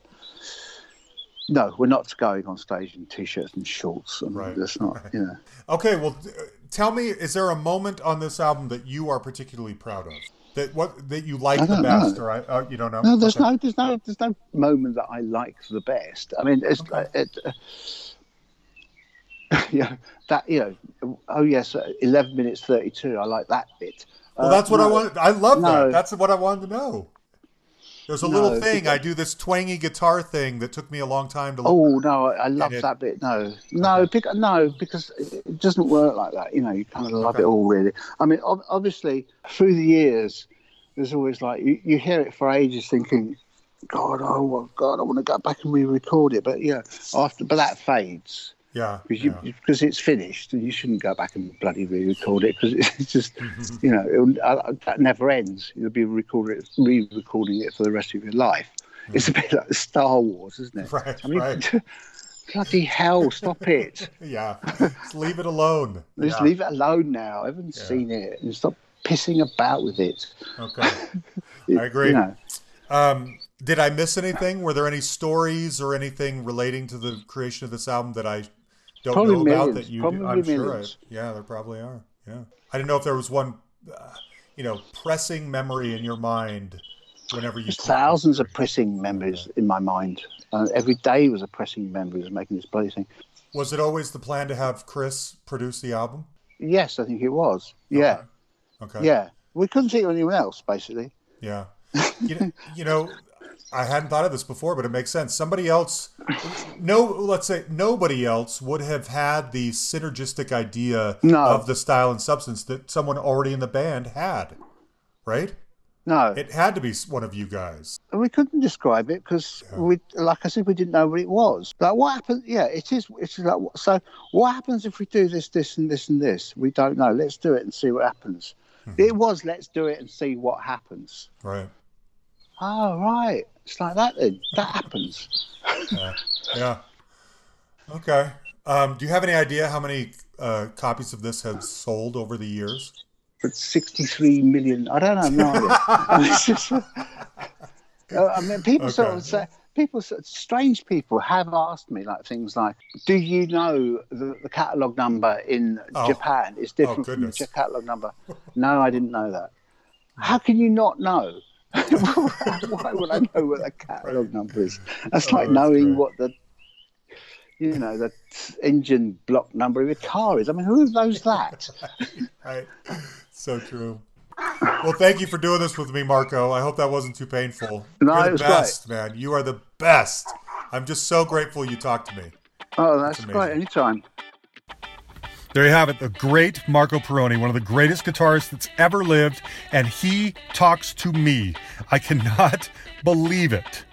no, we're not going on stage in t-shirts and shorts, and Right. that's not, you know. Okay, well, uh, tell me, is there a moment on this album that you are particularly proud of? That what that you like the best, know. or I, uh, you don't know? No, there's Okay. no, there's no, there's no moment that I like the best. I mean, it's Okay. it, uh, *laughs* yeah, that you know, oh yes, eleven minutes thirty-two. I like that bit. Well, Uh, that's what I no, wanted. I love no. that. That's what I wanted to know. There's a No, little thing. because- I do this twangy guitar thing that took me a long time to. Oh no, I, I love it- that bit. No, no, because, no, because it doesn't work like that. You know, you kind of love Okay. it all, really. I mean, obviously, through the years, there's always like you, you hear it for ages, thinking, "God, oh God, I want to go back and re-record it." But yeah, after, but that fades yeah, because you, yeah. because it's finished, and you shouldn't go back and bloody re-record it because *laughs* it's just, Mm-hmm. you know, uh, that never ends. You'll be recording it, re-recording it for the rest of your life. It's a bit like Star Wars, isn't it? Right, I mean, right. *laughs* bloody hell, stop it. *laughs* yeah. Just leave it alone. Just Yeah. leave it alone now. Everyone's Yeah. seen it. And stop pissing about with it. Okay. It- I agree. You know, Um, did I miss anything? Were there any stories or anything relating to the creation of this album that I don't Probably know about millions. that you? Probably I'm sure. I, yeah, there probably are. Yeah, I didn't know if there was one, uh, you know, pressing memory in your mind whenever you. there's thousands of pressing memories in my mind. Uh, every day was a pressing memory was making this bloody thing. Was it always the plan to have Chris produce the album? Yes, I think it was. Yeah, Okay. yeah. We couldn't see anyone else, basically. Yeah. You know, you know, I hadn't thought of this before, but it makes sense. Somebody else, no, let's say nobody else would have had the synergistic idea No. of the style and substance that someone already in the band had, right? No, It had to be one of you guys. we couldn't describe it because we, like I said, we didn't know what it was. Like what happened? Yeah, it is. It's like so. What happens if we do this, this, and this, and this? We don't know. Let's do it and see what happens. Hmm. It was let's do it and see what happens. Right. Oh right, it's like that then. That happens. Yeah. yeah. Okay. Um, do you have any idea how many uh, copies of this have sold over the years? But sixty-three million. I don't know. No. I mean, it's just- I mean, people sort of say. People, strange people have asked me like things like, "Do you know the, the catalog number in Oh. Japan is different from the catalog number?" no, I didn't know that. How can you not know? *laughs* Why would I know what the catalog number is? That's Oh, like that's knowing great. what the, you know, the engine block number of a car is. I mean, who knows that? *laughs* Right. So true. Well, thank you for doing this with me, Marco. I hope that wasn't too painful. No, You're it the was best, man. You are the best. I'm just so grateful you talked to me. Oh, that's amazing. great. Anytime. There you have it, the great Marco Pirroni, one of the greatest guitarists that's ever lived, and he talks to me. I cannot *laughs* believe it.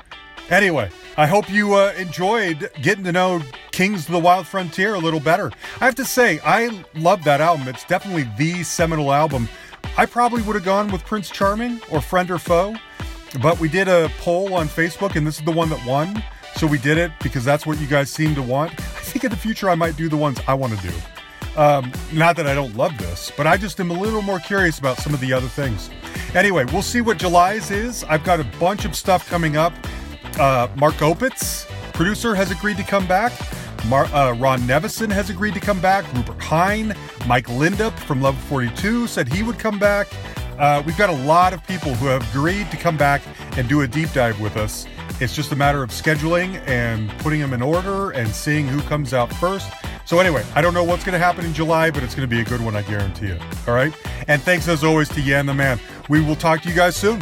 Anyway, I hope you uh, enjoyed getting to know Kings of the Wild Frontier a little better. I have to say, I love that album. It's definitely the seminal album. I probably would have gone with Prince Charming or Friend or Foe, but we did a poll on Facebook, and this is the one that won. So we did it because that's what you guys seem to want. I think in the future I might do the ones I want to do. Um, not that I don't love this, but I just am a little more curious about some of the other things. Anyway, we'll see what July's is. I've got a bunch of stuff coming up. Uh, Mark Opitz, producer, has agreed to come back. Mar- uh, Ron Nevison has agreed to come back. Rupert Hine, Mike Lindup from Level 42 said he would come back. Uh, we've got a lot of people who have agreed to come back and do a deep dive with us. It's just a matter of scheduling and putting them in order and seeing who comes out first. So, anyway, I don't know what's going to happen in July, but it's going to be a good one, I guarantee it. All right. And thanks as always to Yan the Man. We will talk to you guys soon.